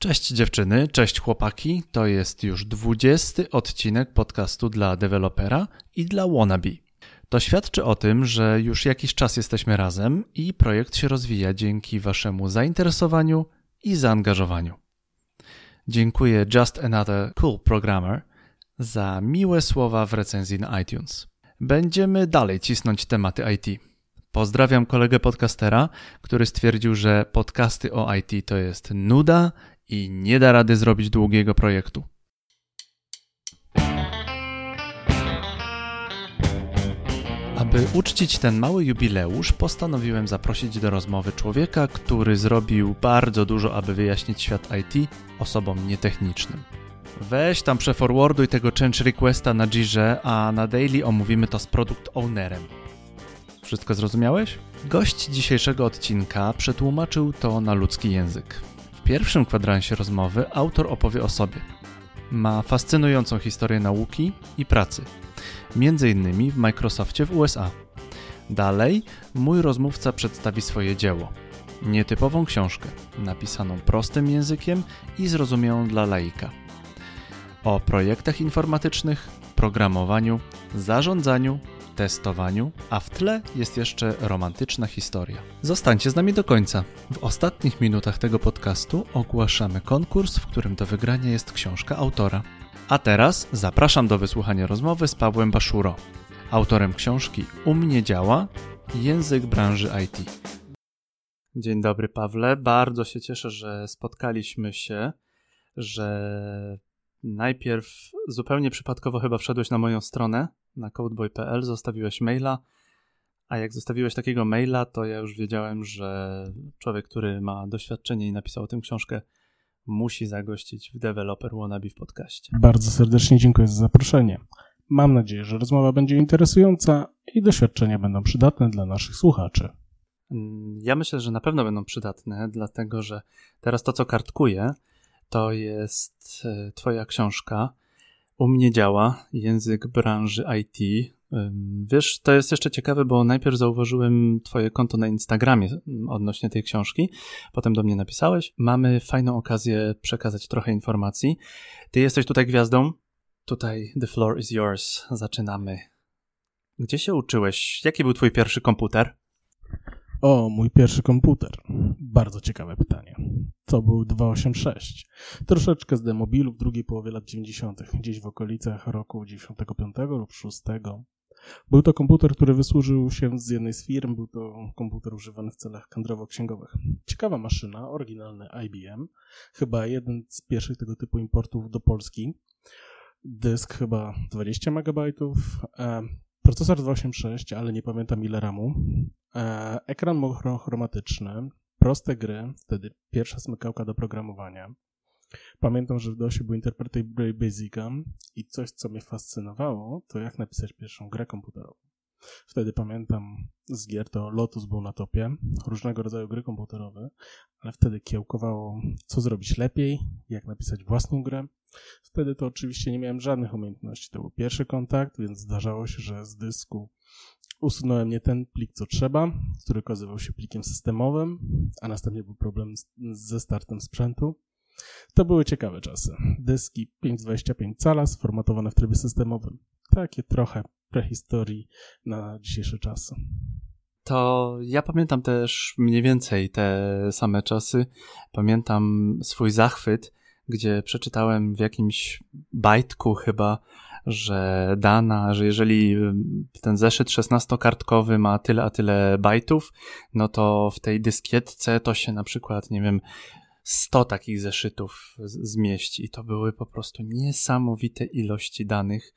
Cześć dziewczyny, cześć chłopaki. To jest już dwudziesty odcinek podcastu dla dewelopera i dla wannabe. To świadczy o tym, że już jakiś czas jesteśmy razem i projekt się rozwija dzięki waszemu zainteresowaniu i zaangażowaniu. Dziękuję Just Another Cool Programmer za miłe słowa w recenzji na iTunes. Będziemy dalej cisnąć tematy IT. Pozdrawiam kolegę podcastera, który stwierdził, że podcasty o IT to jest nuda i nie da rady zrobić długiego projektu. Aby uczcić ten mały jubileusz, postanowiłem zaprosić do rozmowy człowieka, który zrobił bardzo dużo, aby wyjaśnić świat IT osobom nietechnicznym. Weź tam przeforwarduj tego change requesta na Jirze, a na daily omówimy to z product ownerem. Wszystko zrozumiałeś? Gość dzisiejszego odcinka przetłumaczył to na ludzki język. Pierwszym kwadransie rozmowy autor opowie o sobie. Ma fascynującą historię nauki i pracy, między innymi w Microsoftie w USA. Dalej mój rozmówca przedstawi swoje dzieło. Nietypową książkę, napisaną prostym językiem i zrozumiałą dla laika. O projektach informatycznych, programowaniu, zarządzaniu, testowaniu, a w tle jest jeszcze romantyczna historia. Zostańcie z nami do końca. W ostatnich minutach tego podcastu ogłaszamy konkurs, w którym do wygrania jest książka autora. A teraz zapraszam do wysłuchania rozmowy z Pawłem Baszuro, autorem książki U mnie działa język branży IT. Dzień dobry, Pawle. Bardzo się cieszę, że spotkaliśmy się, że najpierw zupełnie przypadkowo chyba wszedłeś na moją stronę na codeboy.pl, zostawiłeś maila, a jak zostawiłeś takiego maila, to ja już wiedziałem, że człowiek, który ma doświadczenie i napisał tę książkę, musi zagościć w Developer Wannabe w podcaście. Bardzo serdecznie dziękuję za zaproszenie. Mam nadzieję, że rozmowa będzie interesująca i doświadczenia będą przydatne dla naszych słuchaczy. Ja myślę, że na pewno będą przydatne, dlatego że teraz to, co kartkuję, to jest e, Twoja książka. U mnie działa język branży IT. Wiesz, to jest jeszcze ciekawe, bo najpierw zauważyłem Twoje konto na Instagramie odnośnie tej książki, potem do mnie napisałeś. Mamy fajną okazję przekazać trochę informacji. Ty jesteś tutaj gwiazdą. Tutaj the floor is yours. Zaczynamy. Gdzie się uczyłeś? Jaki był Twój pierwszy komputer? O, mój pierwszy komputer. Bardzo ciekawe pytanie. To był 286. Troszeczkę z demobilu w drugiej połowie lat 90., gdzieś w okolicach roku 95 lub 6. Był to komputer, który wysłużył się z jednej z firm. Był to komputer używany w celach kadrowo-księgowych. Ciekawa maszyna, oryginalny IBM. Chyba jeden z pierwszych tego typu importów do Polski. Dysk chyba 20 MB. E, procesor 286, ale nie pamiętam ile RAMu. E, ekran monochromatyczny, proste gry, wtedy pierwsza smykałka do programowania. Pamiętam, że w DOSie był interpreter Basica i coś, co mnie fascynowało, to jak napisać pierwszą grę komputerową. Wtedy pamiętam z gier to Lotus był na topie, różnego rodzaju gry komputerowe, ale wtedy kiełkowało, co zrobić lepiej, jak napisać własną grę. Wtedy to oczywiście nie miałem żadnych umiejętności. To był pierwszy kontakt, więc zdarzało się, że z dysku usunąłem nie ten plik, co trzeba, który okazywał się plikiem systemowym, a następnie był problem z, ze startem sprzętu. To były ciekawe czasy. Dyski 5,25 cala sformatowane w trybie systemowym. Takie trochę prehistorii na dzisiejsze czasy. To ja pamiętam też mniej więcej te same czasy. Pamiętam swój zachwyt, gdzie przeczytałem w jakimś bajtku chyba, że dana, że jeżeli ten zeszyt 16-kartkowy ma tyle a tyle bajtów, no to w tej dyskietce to się na przykład, nie wiem, 100 takich zeszytów zmieści. I to były po prostu niesamowite ilości danych.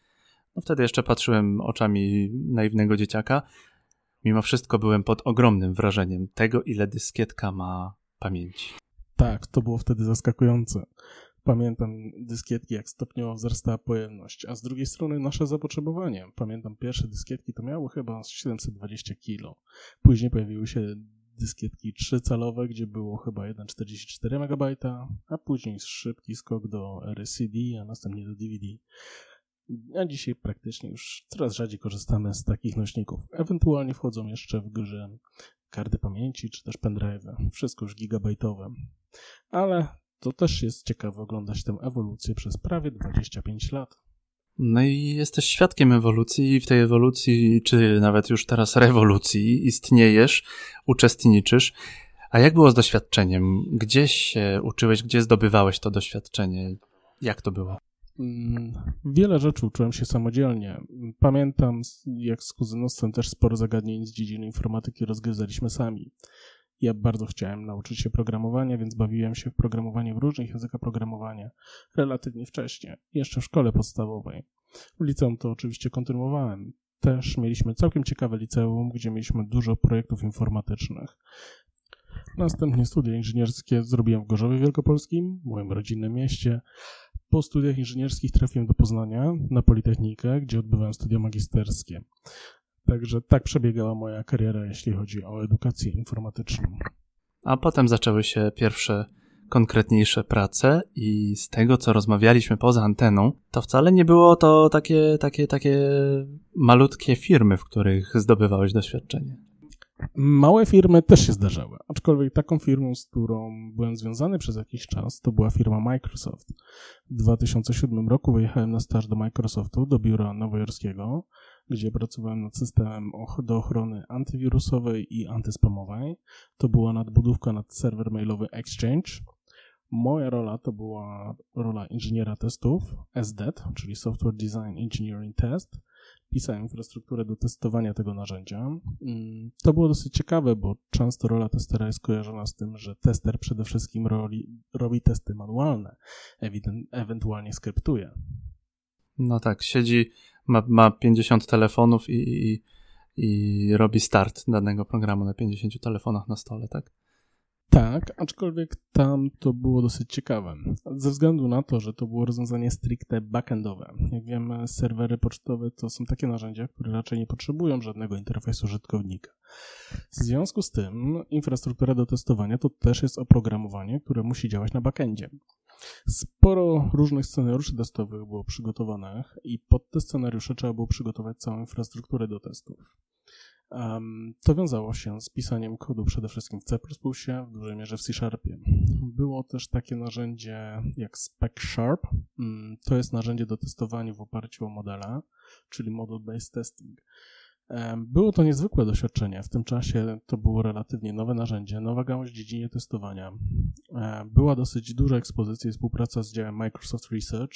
No wtedy jeszcze patrzyłem oczami naiwnego dzieciaka. Mimo wszystko byłem pod ogromnym wrażeniem tego, ile dyskietka ma pamięci. Tak, to było wtedy zaskakujące. Pamiętam dyskietki, jak stopniowo wzrastała pojemność, a z drugiej strony nasze zapotrzebowanie. Pamiętam pierwsze dyskietki to miały chyba 720 kg. Później pojawiły się dyskietki 3-calowe, gdzie było chyba 1,44 MB, a później szybki skok do RCD, a następnie do DVD. A dzisiaj praktycznie już coraz rzadziej korzystamy z takich nośników. Ewentualnie wchodzą jeszcze w grze karty pamięci czy też pendrive. Wszystko już gigabajtowe. Ale to też jest ciekawe oglądać tę ewolucję przez prawie 25 lat. No i jesteś świadkiem ewolucji i w tej ewolucji, czy nawet już teraz rewolucji istniejesz, uczestniczysz. A jak było z doświadczeniem? Gdzie się uczyłeś, gdzie zdobywałeś to doświadczenie? Jak to było? Mm, wiele rzeczy uczyłem się samodzielnie. Pamiętam, jak z kuzynostwem też sporo zagadnień z dziedziny informatyki rozgryzaliśmy sami. Ja bardzo chciałem nauczyć się programowania, więc bawiłem się w programowanie w różnych językach programowania relatywnie wcześnie, jeszcze w szkole podstawowej. W liceum to oczywiście kontynuowałem. Też mieliśmy całkiem ciekawe liceum, gdzie mieliśmy dużo projektów informatycznych. Następnie studia inżynierskie zrobiłem w Gorzowie Wielkopolskim, moim rodzinnym mieście. Po studiach inżynierskich trafiłem do Poznania na Politechnikę, gdzie odbywałem studia magisterskie. Także tak przebiegała moja kariera, jeśli chodzi o edukację informatyczną. A potem zaczęły się pierwsze konkretniejsze prace i z tego, co rozmawialiśmy poza anteną, to wcale nie było to takie, takie, takie malutkie firmy, w których zdobywałeś doświadczenie. Małe firmy też się zdarzały, aczkolwiek taką firmą, z którą byłem związany przez jakiś czas, to była firma Microsoft. W 2007 roku wyjechałem na staż do Microsoftu, do biura nowojorskiego, gdzie pracowałem nad systemem do ochrony antywirusowej i antyspamowej. To była nadbudówka nad serwer mailowy Exchange. Moja rola to była rola inżyniera testów, SDET, czyli Software Design Engineering Test. Pisałem infrastrukturę do testowania tego narzędzia. Mm, to było dosyć ciekawe, bo często rola testera jest kojarzona z tym, że tester przede wszystkim roli, robi testy manualne, ewentualnie skryptuje. No tak, siedzi ma, ma 50 telefonów i, i, i robi start danego programu na 50 telefonach na stole, tak? Tak, aczkolwiek tam to było dosyć ciekawe. Ze względu na to, że to było rozwiązanie stricte backendowe. Jak wiemy, serwery pocztowe to są takie narzędzia, które raczej nie potrzebują żadnego interfejsu użytkownika. W związku z tym infrastruktura do testowania to też jest oprogramowanie, które musi działać na backendzie. Sporo różnych scenariuszy testowych było przygotowanych i pod te scenariusze trzeba było przygotować całą infrastrukturę do testów. To wiązało się z pisaniem kodu przede wszystkim w C++, w dużej mierze w C Sharpie. Było też takie narzędzie jak Spec Sharp. Um, to jest narzędzie do testowania w oparciu o modela, czyli Model Based Testing. Było to niezwykłe doświadczenie. W tym czasie to było relatywnie nowe narzędzie, nowa gałąź w dziedzinie testowania. Była dosyć duża ekspozycja i współpraca z działem Microsoft Research.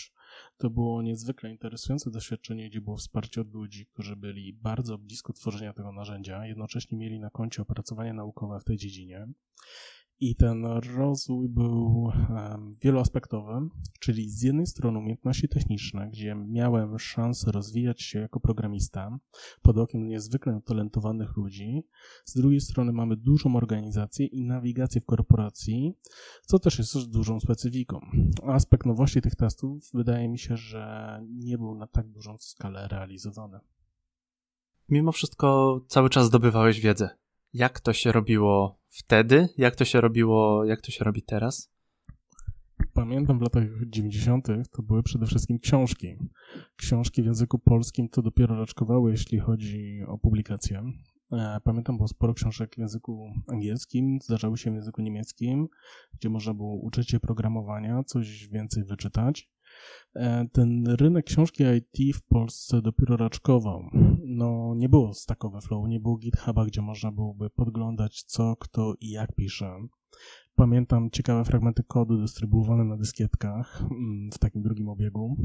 To było niezwykle interesujące doświadczenie, gdzie było wsparcie od ludzi, którzy byli bardzo blisko tworzenia tego narzędzia, jednocześnie mieli na koncie opracowania naukowe w tej dziedzinie. I ten rozwój był wieloaspektowy, czyli z jednej strony umiejętności techniczne, gdzie miałem szansę rozwijać się jako programista pod okiem niezwykle talentowanych ludzi. Z drugiej strony mamy dużą organizację i nawigację w korporacji, co też jest dużą specyfiką. Aspekt nowości tych testów wydaje mi się, że nie był na tak dużą skalę realizowany. Mimo wszystko cały czas zdobywałeś wiedzę jak to się robiło wtedy, jak to się robiło, jak to się robi teraz? Pamiętam w latach 90. to były przede wszystkim książki. Książki w języku polskim to dopiero raczkowały, jeśli chodzi o publikacje. E, pamiętam, było sporo książek w języku angielskim, zdarzały się w języku niemieckim, gdzie można było uczyć się programowania, coś więcej wyczytać. E, ten rynek książki IT w Polsce dopiero raczkował. No, nie było Stack Overflow, nie było GitHuba, gdzie można byłoby podglądać co, kto i jak pisze. Pamiętam ciekawe fragmenty kodu dystrybuowane na dyskietkach mm, w takim drugim obiegu.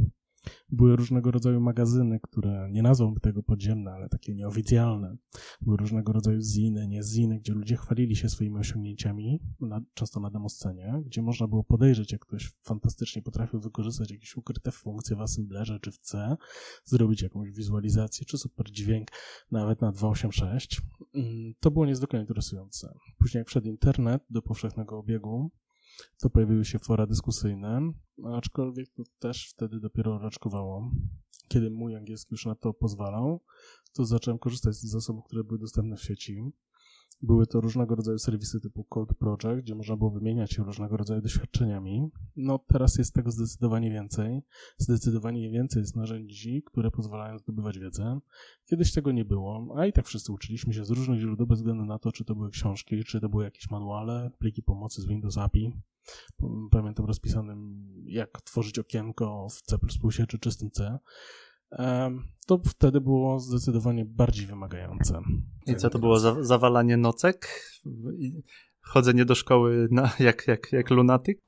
Były różnego rodzaju magazyny, które nie nazwałbym tego podziemne, ale takie nieoficjalne. Były różnego rodzaju ziny, nie ziny, gdzie ludzie chwalili się swoimi osiągnięciami, na, często na demoscenie, gdzie można było podejrzeć, jak ktoś fantastycznie potrafił wykorzystać jakieś ukryte funkcje w Assemblerze czy w C, zrobić jakąś wizualizację czy super dźwięk nawet na 286. Mm, to było niezwykle interesujące. Później jak wszedł internet do powszechnego obiegu, to pojawiły się fora dyskusyjne, aczkolwiek to też wtedy dopiero raczkowało. Kiedy mój angielski już na to pozwalał, to zacząłem korzystać z zasobów, które były dostępne w sieci. Były to różnego rodzaju serwisy typu Code Project, gdzie można było wymieniać się różnego rodzaju doświadczeniami. No teraz jest tego zdecydowanie więcej. Zdecydowanie więcej jest narzędzi, które pozwalają zdobywać wiedzę. Kiedyś tego nie było, a i tak wszyscy uczyliśmy się z różnych źródeł bez względu na to, czy to były książki, czy to były jakieś manuale, pliki pomocy z Windows API. Pamiętam rozpisanym, jak tworzyć okienko w C++ czy czystym C to wtedy było zdecydowanie bardziej wymagające. I co to było? zawalanie nocek? Chodzenie do szkoły na, jak, jak, jak lunatyk?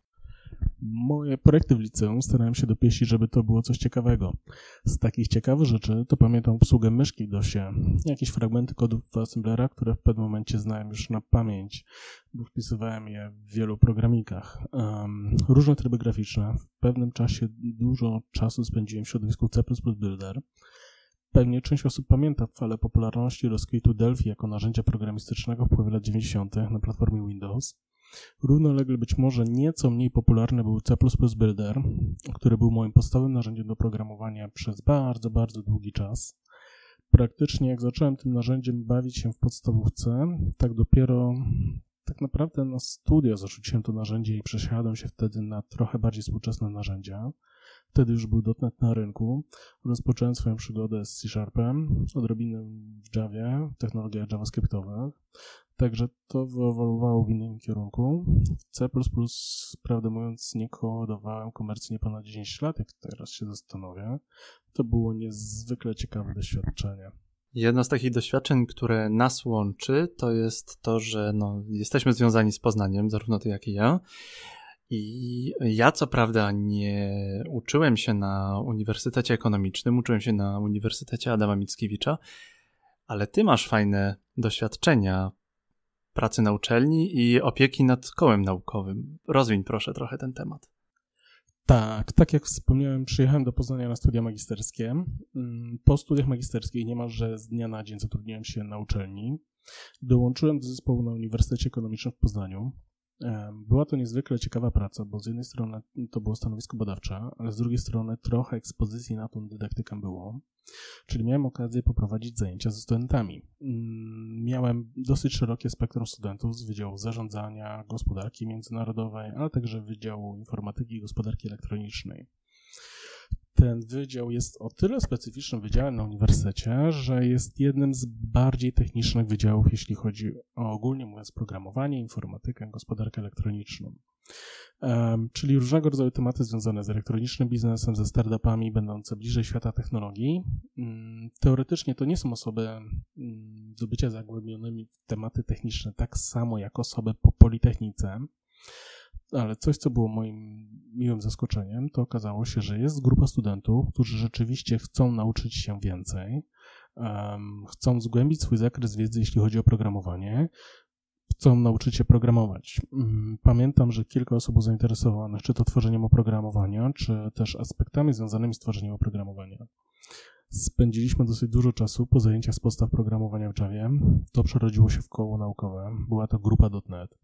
Moje projekty w liceum starałem się dopieścić, żeby to było coś ciekawego. Z takich ciekawych rzeczy to pamiętam obsługę myszki w DOSie, jakieś fragmenty kodów Assemblera, które w pewnym momencie znałem już na pamięć, bo wpisywałem je w wielu programikach. Um, różne tryby graficzne. W pewnym czasie dużo czasu spędziłem w środowisku C++ Builder. Pewnie część osób pamięta falę popularności rozkwitu Delphi jako narzędzia programistycznego w połowie lat 90. na platformie Windows. Równolegle być może nieco mniej popularny był C++ Builder, który był moim podstawowym narzędziem do programowania przez bardzo, bardzo długi czas. Praktycznie jak zacząłem tym narzędziem bawić się w podstawówce, tak dopiero tak naprawdę na studia zarzuciłem to narzędzie i przesiadłem się wtedy na trochę bardziej współczesne narzędzia. Wtedy już był .NET na rynku. Rozpocząłem swoją przygodę z C-Sharpem, odrobinę w Javie, w technologiach javascriptowych. Także to wyewoluowało w innym kierunku. W C++, prawdę mówiąc, nie kodowałem komercyjnie ponad 10 lat, jak teraz się zastanowię. To było niezwykle ciekawe doświadczenie. Jedno z takich doświadczeń, które nas łączy, to jest to, że no, jesteśmy związani z Poznaniem, zarówno ty, jak i ja. I ja co prawda nie uczyłem się na Uniwersytecie Ekonomicznym, uczyłem się na Uniwersytecie Adama Mickiewicza, ale ty masz fajne doświadczenia pracy na uczelni i opieki nad kołem naukowym. Rozwiń proszę trochę ten temat. Tak, tak jak wspomniałem, przyjechałem do Poznania na studia magisterskie. Mm, po studiach magisterskich niemalże z dnia na dzień zatrudniłem się na uczelni. Dołączyłem do zespołu na Uniwersytecie Ekonomicznym w Poznaniu. Była to niezwykle ciekawa praca, bo z jednej strony to było stanowisko badawcze, ale z drugiej strony trochę ekspozycji na tą dydaktykę było. Czyli miałem okazję poprowadzić zajęcia ze studentami. Mm, miałem dosyć szerokie spektrum studentów z Wydziału Zarządzania, Gospodarki Międzynarodowej, ale także Wydziału Informatyki i Gospodarki Elektronicznej ten wydział jest o tyle specyficznym wydziałem na uniwersytecie, że jest jednym z bardziej technicznych wydziałów, jeśli chodzi o ogólnie mówiąc programowanie, informatykę, gospodarkę elektroniczną. Czyli różnego rodzaju tematy związane z elektronicznym biznesem, ze startupami, będące bliżej świata technologii. Um, teoretycznie to nie są osoby um, do bycia zagłębionymi w tematy techniczne, tak samo jak osoby po Politechnice ale coś, co było moim miłym zaskoczeniem, to okazało się, że jest grupa studentów, którzy rzeczywiście chcą nauczyć się więcej, um, chcą zgłębić swój zakres wiedzy, jeśli chodzi o programowanie, chcą nauczyć się programować. Mm, pamiętam, że kilka osób było zainteresowanych czy to tworzeniem oprogramowania, czy też aspektami związanymi z tworzeniem oprogramowania. Spędziliśmy dosyć dużo czasu po zajęciach z podstaw programowania w Javie. To przerodziło się w koło naukowe. Była to grupa .NET.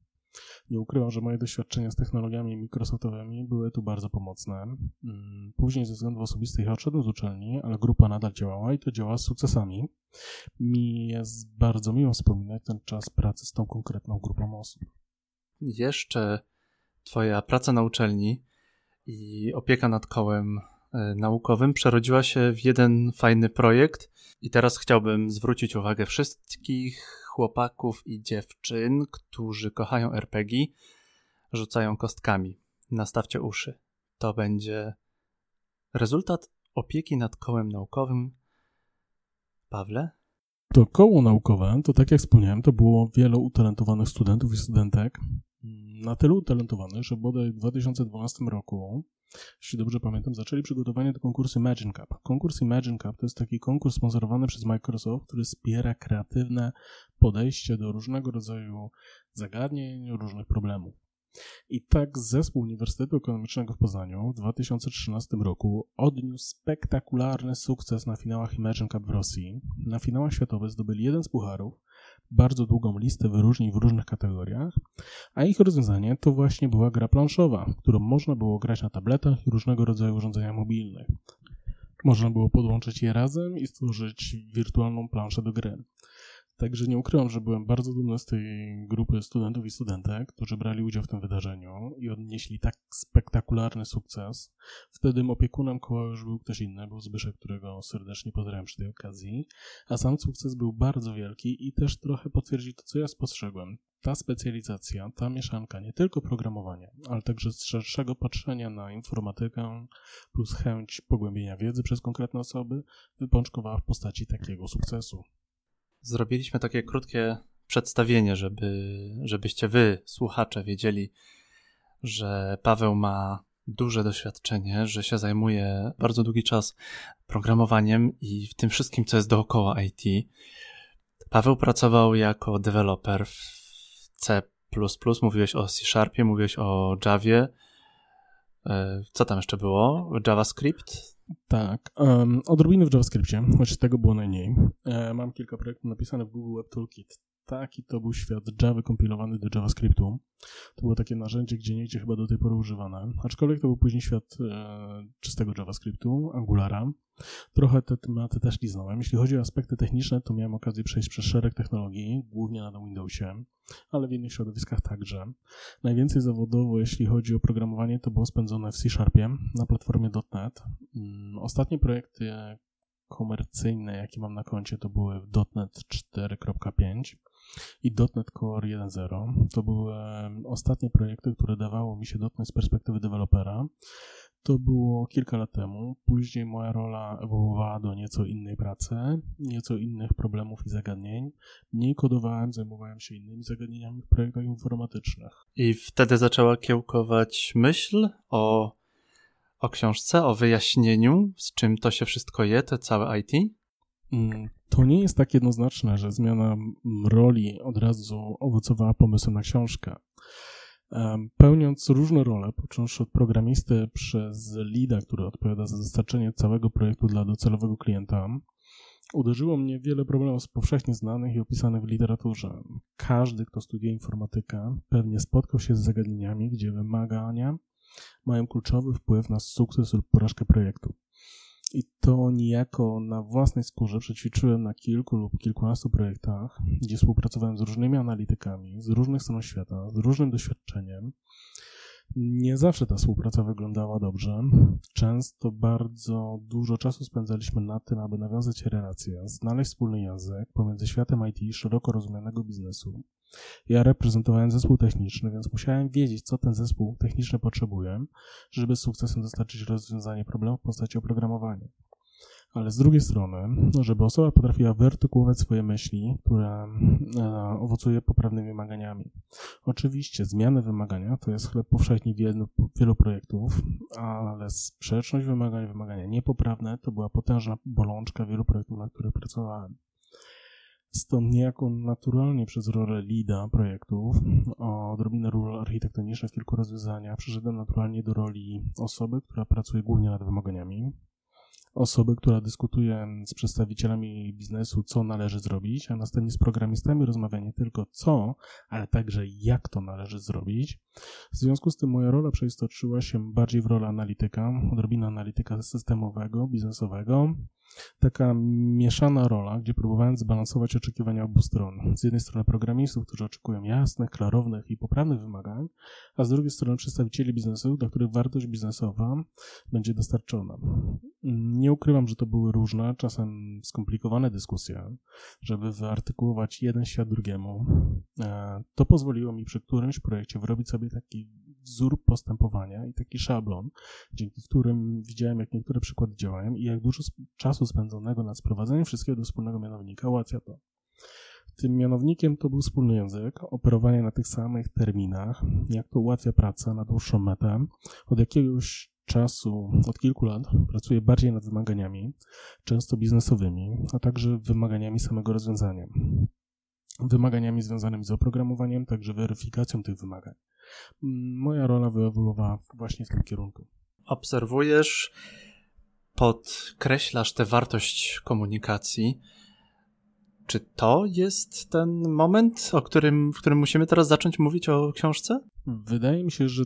Nie ukrywam, że moje doświadczenia z technologiami Microsoftowymi były tu bardzo pomocne. Mm, później ze względów osobistych odszedłem z uczelni, ale grupa nadal działała i to działa z sukcesami. Mi jest bardzo miło wspominać ten czas pracy z tą konkretną grupą osób. Jeszcze twoja praca na uczelni i opieka nad kołem e, naukowym przerodziła się w jeden fajny projekt i teraz chciałbym zwrócić uwagę wszystkich chłopaków i dziewczyn, którzy kochają RPG, rzucają kostkami. Nastawcie uszy. To będzie rezultat opieki nad kołem naukowym. Pawle? To koło naukowe, to tak jak wspomniałem, to było wielu utalentowanych studentów i studentek. Na tylu utalentowanych, że bodaj w 2012 roku jeśli dobrze pamiętam, zaczęli przygotowanie do konkursu Imagine Cup. Konkurs Imagine Cup to jest taki konkurs sponsorowany przez Microsoft, który wspiera kreatywne podejście do różnego rodzaju zagadnień, różnych problemów. I tak zespół Uniwersytetu Ekonomicznego w Poznaniu w 2013 roku odniósł spektakularny sukces na finałach Imagine Cup w Rosji. Na finałach światowych zdobyli jeden z pucharów, bardzo długą listę wyróżnień w różnych kategoriach, a ich rozwiązanie to właśnie była gra planszowa, którą można było grać na tabletach i różnego rodzaju urządzeniach mobilnych. Można było podłączyć je razem i stworzyć wirtualną planszę do gry. Także nie ukrywam, że byłem bardzo dumny z tej grupy studentów i studentek, którzy brali udział w tym wydarzeniu i odnieśli tak spektakularny sukces. Wtedy opiekunem koła już był ktoś inny, był Zbyszek, którego serdecznie pozdrawiam przy tej okazji, a sam sukces był bardzo wielki i też trochę potwierdzi to, co ja spostrzegłem. Ta specjalizacja, ta mieszanka, nie tylko programowania, ale także z szerszego patrzenia na informatykę plus chęć pogłębienia wiedzy przez konkretne osoby, wypączkowała w postaci takiego sukcesu. Zrobiliśmy takie krótkie przedstawienie, żeby, żebyście wy, słuchacze, wiedzieli, że Paweł ma duże doświadczenie, że się zajmuje bardzo długi czas programowaniem i w tym wszystkim, co jest dookoła IT. Paweł pracował jako deweloper w C, mówiłeś o C Sharpie, mówiłeś o Javie. E, co tam jeszcze było? JavaScript? Tak, um, odrobiny w JavaScriptie, choć tego było najmniej. E, mam kilka projektów napisanych w Google Web Toolkit. Taki to był świat Java kompilowany do JavaScriptu. To było takie narzędzie, gdzie niegdzie chyba do tej pory używane. Aczkolwiek to był później świat e, czystego JavaScriptu, Angulara. Trochę te tematy też liznąłem. Jeśli chodzi o aspekty techniczne, to miałem okazję przejść przez szereg technologii, głównie na Windowsie, ale w innych środowiskach także. Najwięcej zawodowo, jeśli chodzi o programowanie, to było spędzone w C Sharpie na platformie .NET. Mm, ostatnie projekty komercyjne, jakie mam na koncie, to były w .NET 4.5 i .NET Core 1.0. To były ostatnie projekty, które dawało mi się dotknąć z perspektywy dewelopera. To było kilka lat temu. Później moja rola ewoluowała do nieco innej pracy, nieco innych problemów i zagadnień. Mniej kodowałem, zajmowałem się innymi zagadnieniami w projektach informatycznych. I wtedy zaczęła kiełkować myśl o, o książce, o wyjaśnieniu, z czym to się wszystko je, te całe IT? To nie jest tak jednoznaczne, że zmiana roli od razu owocowała pomysłem na książkę. Pełniąc różne role, począwszy od programisty przez lida, który odpowiada za dostarczenie całego projektu dla docelowego klienta, uderzyło mnie wiele problemów powszechnie znanych i opisanych w literaturze. Każdy, kto studiuje informatykę, pewnie spotkał się z zagadnieniami, gdzie wymagania mają kluczowy wpływ na sukces lub porażkę projektu. I to niejako na własnej skórze przećwiczyłem na kilku lub kilkunastu projektach, gdzie współpracowałem z różnymi analitykami, z różnych stron świata, z różnym doświadczeniem. Nie zawsze ta współpraca wyglądała dobrze. Często bardzo dużo czasu spędzaliśmy na tym, aby nawiązać relacje, znaleźć wspólny język pomiędzy światem IT i szeroko rozumianego biznesu. Ja reprezentowałem zespół techniczny, więc musiałem wiedzieć, co ten zespół techniczny potrzebuje, żeby z sukcesem dostarczyć rozwiązanie problemu w postaci oprogramowania. Ale z drugiej strony, żeby osoba potrafiła wyartykułować swoje myśli, które e, owocuje poprawnymi wymaganiami. Oczywiście zmiany wymagania to jest chleb powszechny wielu, wielu projektów, ale sprzeczność wymagań, wymagania niepoprawne to była potężna bolączka wielu projektów, na których pracowałem. Stąd niejako naturalnie przez rolę lida projektów, odrobinę ról w kilku rozwiązaniach, przeszedłem naturalnie do roli osoby, która pracuje głównie nad wymaganiami, osoby, która dyskutuje z przedstawicielami biznesu, co należy zrobić, a następnie z programistami rozmawia nie tylko co, ale także jak to należy zrobić. W związku z tym moja rola przeistoczyła się bardziej w rolę analityka, odrobinę analityka systemowego, biznesowego, taka mieszana rola, gdzie próbowałem zbalansować oczekiwania obu stron. Z jednej strony programistów, którzy oczekują jasnych, klarownych i poprawnych wymagań, a z drugiej strony przedstawicieli biznesu, do których wartość biznesowa będzie dostarczona. Nie ukrywam, że to były różne, czasem skomplikowane dyskusje, żeby wyartykułować jeden świat drugiemu. E, to pozwoliło mi przy którymś projekcie wyrobić sobie taki wzór postępowania i taki szablon, dzięki którym widziałem, jak niektóre przykłady działają i jak dużo czasu spędzonego nad sprowadzeniem wszystkiego do wspólnego mianownika ułatwia to. Tym mianownikiem to był wspólny język, operowanie na tych samych terminach, jak to ułatwia pracę na dłuższą metę. Od jakiegoś czasu, od kilku lat, pracuję bardziej nad wymaganiami, często biznesowymi, a także wymaganiami samego rozwiązania. Wymaganiami związanymi z oprogramowaniem, także weryfikacją tych wymagań. Moja rola wyewoluowała właśnie w tym kierunku. Obserwujesz, podkreślasz tę wartość komunikacji. Czy to jest ten moment, o którym, w którym musimy teraz zacząć mówić o książce? Wydaje mi się, że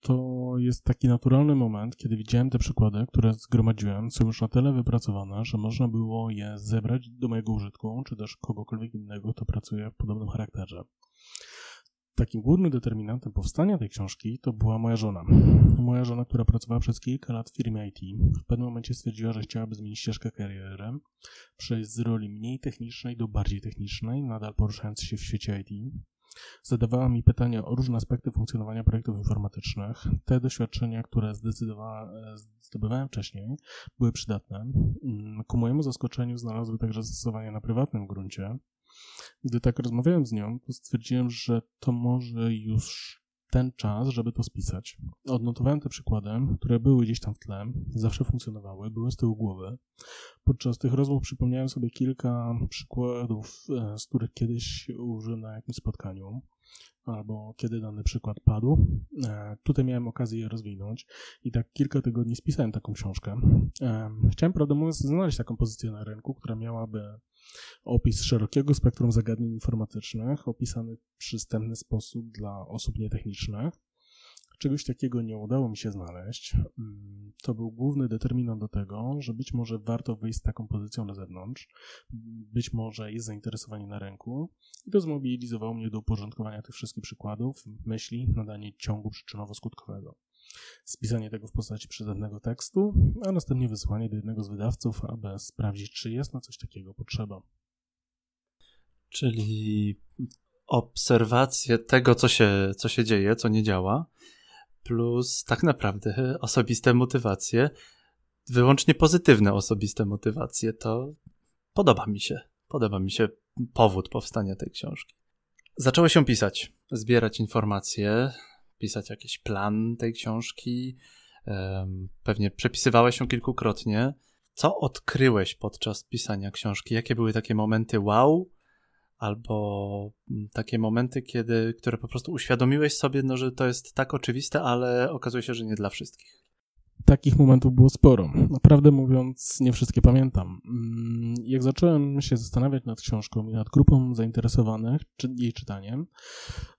to jest taki naturalny moment, kiedy widziałem te przykłady, które zgromadziłem, są już na tyle wypracowane, że można było je zebrać do mojego użytku, czy też kogokolwiek innego, kto pracuje w podobnym charakterze. Takim głównym determinantem powstania tej książki to była moja żona. Moja żona, która pracowała przez kilka lat w firmie IT, w pewnym momencie stwierdziła, że chciałaby zmienić ścieżkę kariery, przejść z roli mniej technicznej do bardziej technicznej, nadal poruszając się w świecie IT. Zadawała mi pytania o różne aspekty funkcjonowania projektów informatycznych. Te doświadczenia, które zdobywałem wcześniej, były przydatne. Mm, ku mojemu zaskoczeniu znalazły także zastosowanie na prywatnym gruncie. Gdy tak rozmawiałem z nią, to stwierdziłem, że to może już ten czas, żeby to spisać. Odnotowałem te przykłady, które były gdzieś tam w tle, zawsze funkcjonowały, były z tyłu głowy. Podczas tych rozmów przypomniałem sobie kilka przykładów, e, z których kiedyś użyłem na jakimś spotkaniu albo kiedy dany przykład padł. E, tutaj miałem okazję je rozwinąć i tak kilka tygodni spisałem taką książkę. E, chciałem, prawdę mówiąc, znaleźć taką pozycję na rynku, która miałaby opis szerokiego spektrum zagadnień informatycznych, opisany w przystępny sposób dla osób nietechnicznych. Czegoś takiego nie udało mi się znaleźć. Mm, to był główny determinant do tego, że być może warto wyjść z taką pozycją na zewnątrz, być może jest zainteresowanie na rynku i to zmobilizowało mnie do uporządkowania tych wszystkich przykładów, myśli, nadanie ciągu przyczynowo-skutkowego. Spisanie tego w postaci przydatnego tekstu, a następnie wysłanie do jednego z wydawców, aby sprawdzić, czy jest na coś takiego potrzeba. Czyli obserwacje tego, co się, co się dzieje, co nie działa, plus tak naprawdę osobiste motywacje, wyłącznie pozytywne osobiste motywacje, to podoba mi się. Podoba mi się powód powstania tej książki. Zaczęło się pisać, zbierać informacje, pisać jakiś plan tej książki. Pewnie przepisywałeś ją kilkukrotnie. Co odkryłeś podczas pisania książki? Jakie były takie momenty wow? Albo mm, takie momenty, kiedy, które po prostu uświadomiłeś sobie, no, że to jest tak oczywiste, ale okazuje się, że nie dla wszystkich. Takich momentów było sporo. Naprawdę mówiąc, nie wszystkie pamiętam. Mm, jak zacząłem się zastanawiać nad książką i nad grupą zainteresowanych jej czytaniem,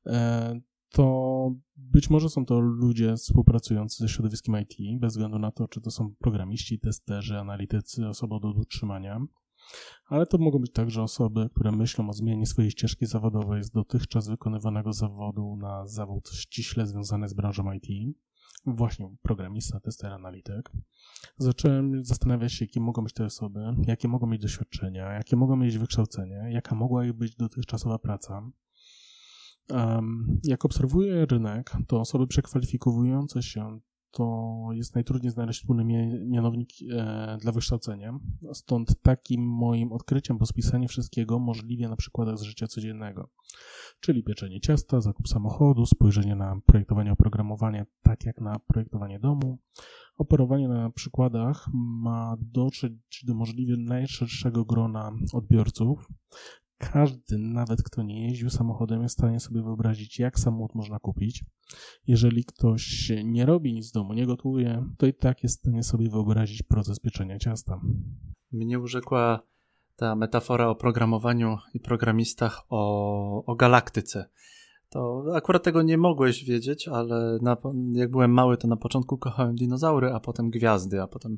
e, to być może są to ludzie współpracujący ze środowiskiem IT, bez względu na to, czy to są programiści, testerzy, analitycy, osoby do utrzymania ale to mogą być także osoby, które myślą o zmianie swojej ścieżki zawodowej z dotychczas wykonywanego zawodu na zawód ściśle związany z branżą IT, właśnie programista, tester, analityk. Zacząłem zastanawiać się, jakie mogą być te osoby, jakie mogą mieć doświadczenia, jakie mogą mieć wykształcenie, jaka mogła być dotychczasowa praca. Jak obserwuję rynek, to osoby przekwalifikowujące się to jest najtrudniej znaleźć wspólny mianownik e, dla wykształcenia. Stąd takim moim odkryciem po spisaniu wszystkiego możliwie na przykładach z życia codziennego, czyli pieczenie ciasta, zakup samochodu, spojrzenie na projektowanie oprogramowania, tak jak na projektowanie domu. Operowanie na przykładach ma dotrzeć do możliwie najszerszego grona odbiorców, każdy, nawet kto nie jeździł samochodem, jest w stanie sobie wyobrazić, jak samochód można kupić. Jeżeli ktoś nie robi nic z domu, nie gotuje, to i tak jest w stanie sobie wyobrazić proces pieczenia ciasta. Mnie urzekła ta metafora o programowaniu i programistach o, o galaktyce. To akurat tego nie mogłeś wiedzieć, ale na, jak byłem mały, to na początku kochałem dinozaury, a potem gwiazdy, a potem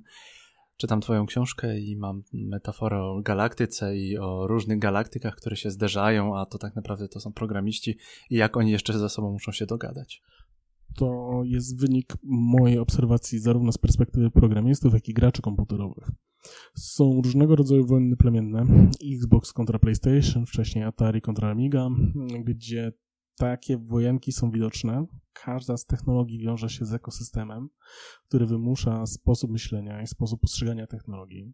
czytam Twoją książkę i mam metaforę o galaktyce i o różnych galaktykach, które się zderzają, a to tak naprawdę to są programiści i jak oni jeszcze ze sobą muszą się dogadać. To jest wynik mojej obserwacji zarówno z perspektywy programistów, jak i graczy komputerowych. Są różnego rodzaju wojny plemienne, Xbox kontra PlayStation, wcześniej Atari kontra Amiga, gdzie takie wojenki są widoczne. Każda z technologii wiąże się z ekosystemem, który wymusza sposób myślenia i sposób postrzegania technologii.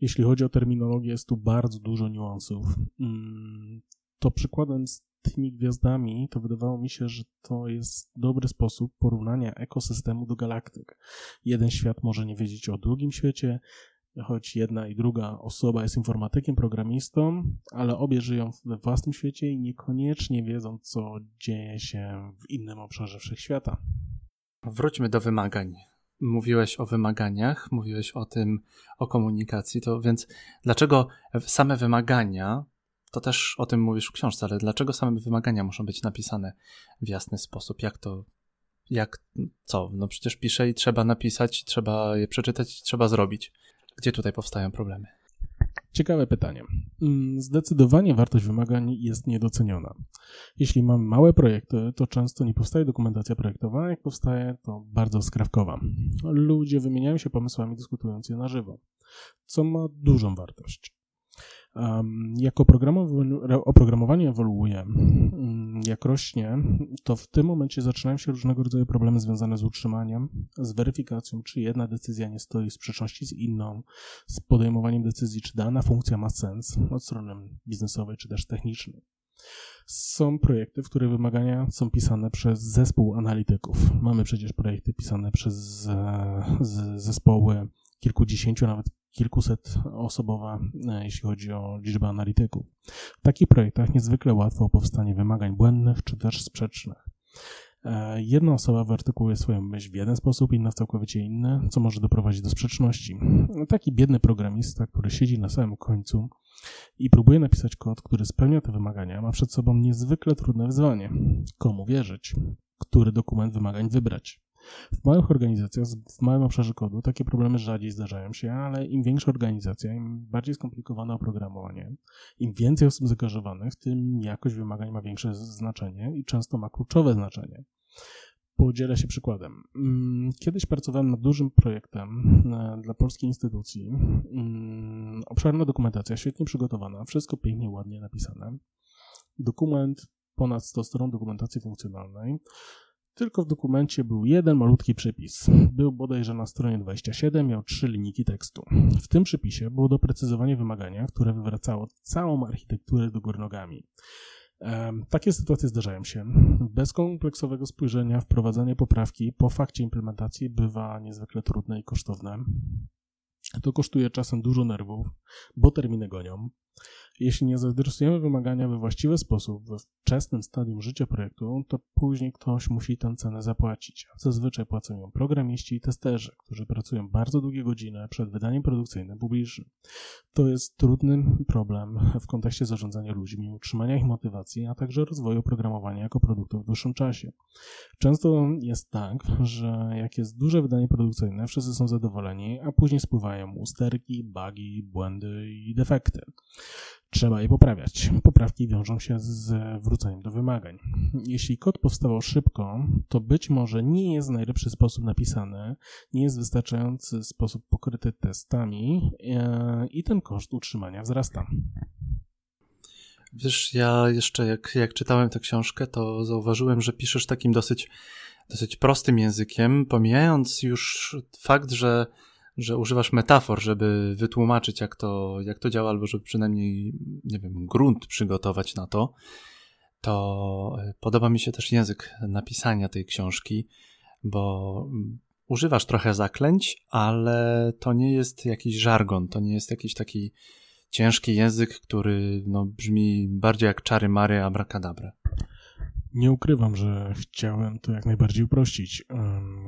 Jeśli chodzi o terminologię, jest tu bardzo dużo niuansów. Mm, to przykładem z tymi gwiazdami, to wydawało mi się, że to jest dobry sposób porównania ekosystemu do galaktyk. Jeden świat może nie wiedzieć o drugim świecie, choć jedna i druga osoba jest informatykiem, programistą, ale obie żyją we własnym świecie i niekoniecznie wiedzą, co dzieje się w innym obszarze wszechświata. Wróćmy do wymagań. Mówiłeś o wymaganiach, mówiłeś o tym, o komunikacji, to więc dlaczego same wymagania, to też o tym mówisz w książce, ale dlaczego same wymagania muszą być napisane w jasny sposób? Jak to, jak, co? No przecież piszę i trzeba napisać, trzeba je przeczytać, trzeba zrobić. Gdzie tutaj powstają problemy? Ciekawe pytanie. Mm, zdecydowanie wartość wymagań jest niedoceniona. Jeśli mamy małe projekty, to często nie powstaje dokumentacja projektowa, jak powstaje, to bardzo skrawkowa. Ludzie wymieniają się pomysłami, dyskutując je na żywo, co ma dużą wartość. Jak oprogramowanie ewoluuje, mm, jak rośnie, to w tym momencie zaczynają się różnego rodzaju problemy związane z utrzymaniem, z weryfikacją, czy jedna decyzja nie stoi w sprzeczności z inną, z podejmowaniem decyzji, czy dana funkcja ma sens od strony biznesowej, czy też technicznej. Są projekty, w których wymagania są pisane przez zespół analityków. Mamy przecież projekty pisane przez e, zespoły kilkudziesięciu, nawet kilkuset osobowa, e, jeśli chodzi o liczbę analityków. W takich projektach niezwykle łatwo powstanie wymagań błędnych czy też sprzecznych. E, jedna osoba wyartykułuje swoją myśl w jeden sposób, inna w całkowicie inny, co może doprowadzić do sprzeczności. Taki biedny programista, który siedzi na samym końcu i próbuje napisać kod, który spełnia te wymagania, ma przed sobą niezwykle trudne wyzwanie. Komu wierzyć? Który dokument wymagań wybrać? W małych organizacjach, w małym obszarze kodu takie problemy rzadziej zdarzają się, ale im większa organizacja, im bardziej skomplikowane oprogramowanie, im więcej osób zaangażowanych, tym jakość wymagań ma większe znaczenie i często ma kluczowe znaczenie. Podzielę się przykładem. Mm, kiedyś pracowałem nad dużym projektem e, dla polskiej instytucji. Mm, obszerna dokumentacja, świetnie przygotowana, wszystko pięknie, ładnie napisane. Dokument, ponad 100 stron dokumentacji funkcjonalnej tylko w dokumencie był jeden malutki przypis. Był bodajże na stronie 27, miał trzy linijki tekstu. W tym przypisie było doprecyzowanie wymagania, które wywracało całą architekturę do góry nogami. Takie sytuacje zdarzają się. Bez kompleksowego spojrzenia wprowadzanie poprawki po fakcie implementacji bywa niezwykle trudne i kosztowne. To kosztuje czasem dużo nerwów, bo terminy gonią. Jeśli nie zadresujemy wymagania we właściwy sposób we wczesnym stadium życia projektu, to później ktoś musi tę cenę zapłacić. Zazwyczaj płacą ją programiści i testerzy, którzy pracują bardzo długie godziny przed wydaniem produkcyjnym publicznym. To jest trudny problem w kontekście zarządzania ludźmi, utrzymania ich motywacji, a także rozwoju programowania jako produktu w dłuższym czasie. Często jest tak, że jak jest duże wydanie produkcyjne, wszyscy są zadowoleni, a później spływają usterki, bugi, błędy i defekty. Trzeba je poprawiać. Poprawki wiążą się z wróceniem do wymagań. Jeśli kod powstawał szybko, to być może nie jest najlepszy sposób napisany, nie jest wystarczający sposób pokryty testami e, i ten koszt utrzymania wzrasta. Wiesz, ja jeszcze jak, jak czytałem tę książkę, to zauważyłem, że piszesz takim dosyć, dosyć prostym językiem, pomijając już fakt, że że używasz metafor, żeby wytłumaczyć, jak to, jak to działa, albo żeby przynajmniej, nie wiem, grunt przygotować na to, to e, podoba mi się też język napisania tej książki, bo mm, używasz trochę zaklęć, ale to nie jest jakiś żargon, to nie jest jakiś taki ciężki język, który no, brzmi bardziej jak czary mary abracadabra. Nie ukrywam, że chciałem to jak najbardziej uprościć.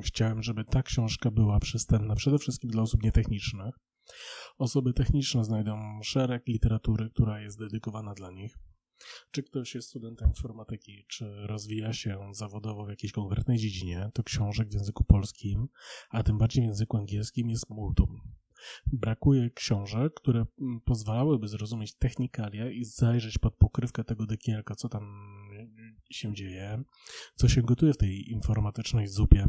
Chciałem, żeby ta książka była przystępna przede wszystkim dla osób nietechnicznych. Osoby techniczne znajdą szereg literatury, która jest dedykowana dla nich. Czy ktoś jest studentem informatyki, czy rozwija się zawodowo w jakiejś konkretnej dziedzinie, to książek w języku polskim, a tym bardziej w języku angielskim jest multum. Brakuje książek, które mm, pozwalałyby zrozumieć technikalia i zajrzeć pod pokrywkę tego dekielka, co tam się dzieje, co się gotuje w tej informatycznej zupie,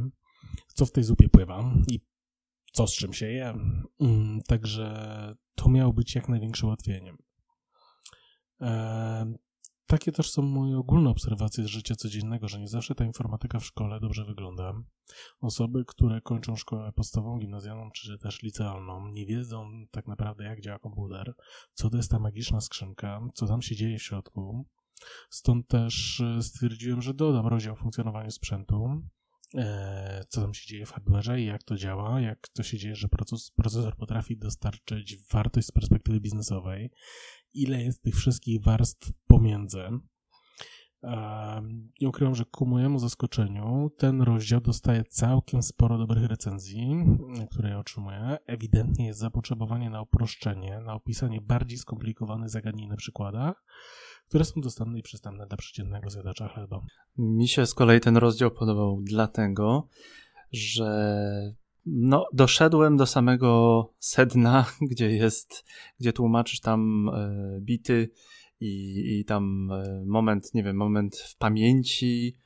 co w tej zupie pływa i co z czym się je. Mm, także to miało być jak największe ułatwieniem. Takie też są moje ogólne obserwacje z życia codziennego, że nie zawsze ta informatyka w szkole dobrze wygląda. Osoby, które kończą szkołę podstawową, gimnazjalną czy też licealną, nie wiedzą tak naprawdę jak działa komputer, co to jest ta magiczna skrzynka, co tam się dzieje w środku. Stąd też e, stwierdziłem, że dodam rozdział o funkcjonowaniu sprzętu, e, co tam się dzieje w hardware i jak to działa, jak to się dzieje, że procesor potrafi dostarczyć wartość z perspektywy biznesowej, ile jest tych wszystkich warstw pomiędzy. Nie ukrywam, że ku mojemu zaskoczeniu ten rozdział dostaje całkiem sporo dobrych recenzji, które ja otrzymuję. Ewidentnie jest zapotrzebowanie na uproszczenie, na opisanie bardziej skomplikowanych zagadnień na przykładach, które są dostępne i przystępne dla przeciętnego zjadacza chleba. Mi się z kolei ten rozdział podobał dlatego, że no, doszedłem do samego sedna, gdzie jest, gdzie tłumaczysz tam e, bity i, i tam e, moment, nie wiem, moment w pamięci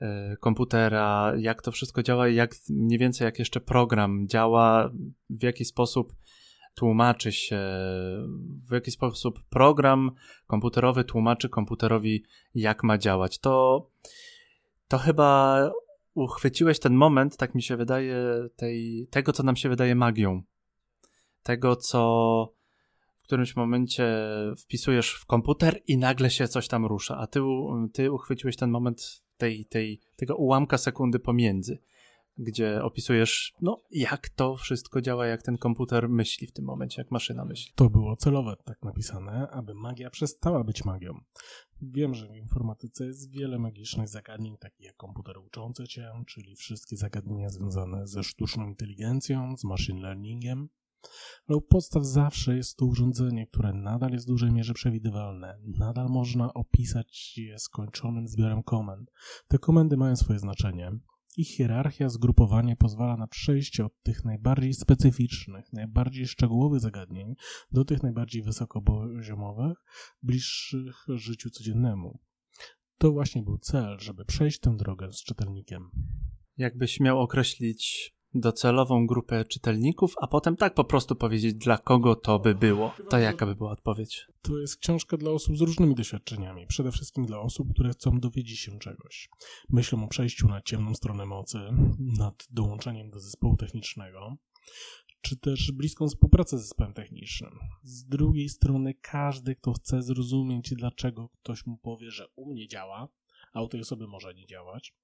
e, komputera, jak to wszystko działa i jak mniej więcej jak jeszcze program działa, w jaki sposób tłumaczy się, w jaki sposób program komputerowy tłumaczy komputerowi, jak ma działać. To, to chyba uchwyciłeś ten moment, tak mi się wydaje, tej, tego, co nam się wydaje magią. Tego, co w którymś momencie wpisujesz w komputer i nagle się coś tam rusza, a ty, ty uchwyciłeś ten moment tej, tej, tego ułamka sekundy pomiędzy gdzie opisujesz, no, jak to wszystko działa, jak ten komputer myśli w tym momencie, jak maszyna myśli. To było celowe tak napisane, aby magia przestała być magią. Wiem, że w informatyce jest wiele magicznych zagadnień, takich jak komputery uczące cię, czyli wszystkie zagadnienia związane ze sztuczną inteligencją, z machine learningiem, ale u podstaw zawsze jest to urządzenie, które nadal jest w dużej mierze przewidywalne. Nadal można opisać je skończonym zbiorem komend. Te komendy mają swoje znaczenie, ich hierarchia, zgrupowanie pozwala na przejście od tych najbardziej specyficznych, najbardziej szczegółowych zagadnień do tych najbardziej wysokopoziomowych, bliższych życiu codziennemu. To właśnie był cel, żeby przejść tę drogę z czytelnikiem. Jakbyś miał określić docelową grupę czytelników, a potem tak po prostu powiedzieć, dla kogo to by było. To jaka by była odpowiedź? To jest książka dla osób z różnymi doświadczeniami. Przede wszystkim dla osób, które chcą dowiedzieć się czegoś. Myślą o przejściu na ciemną stronę mocy, nad dołączeniem do zespołu technicznego, czy też bliską współpracę z zespołem technicznym. Z drugiej strony, każdy, kto chce zrozumieć, dlaczego ktoś mu powie, że u mnie działa, a u tej osoby może nie działać,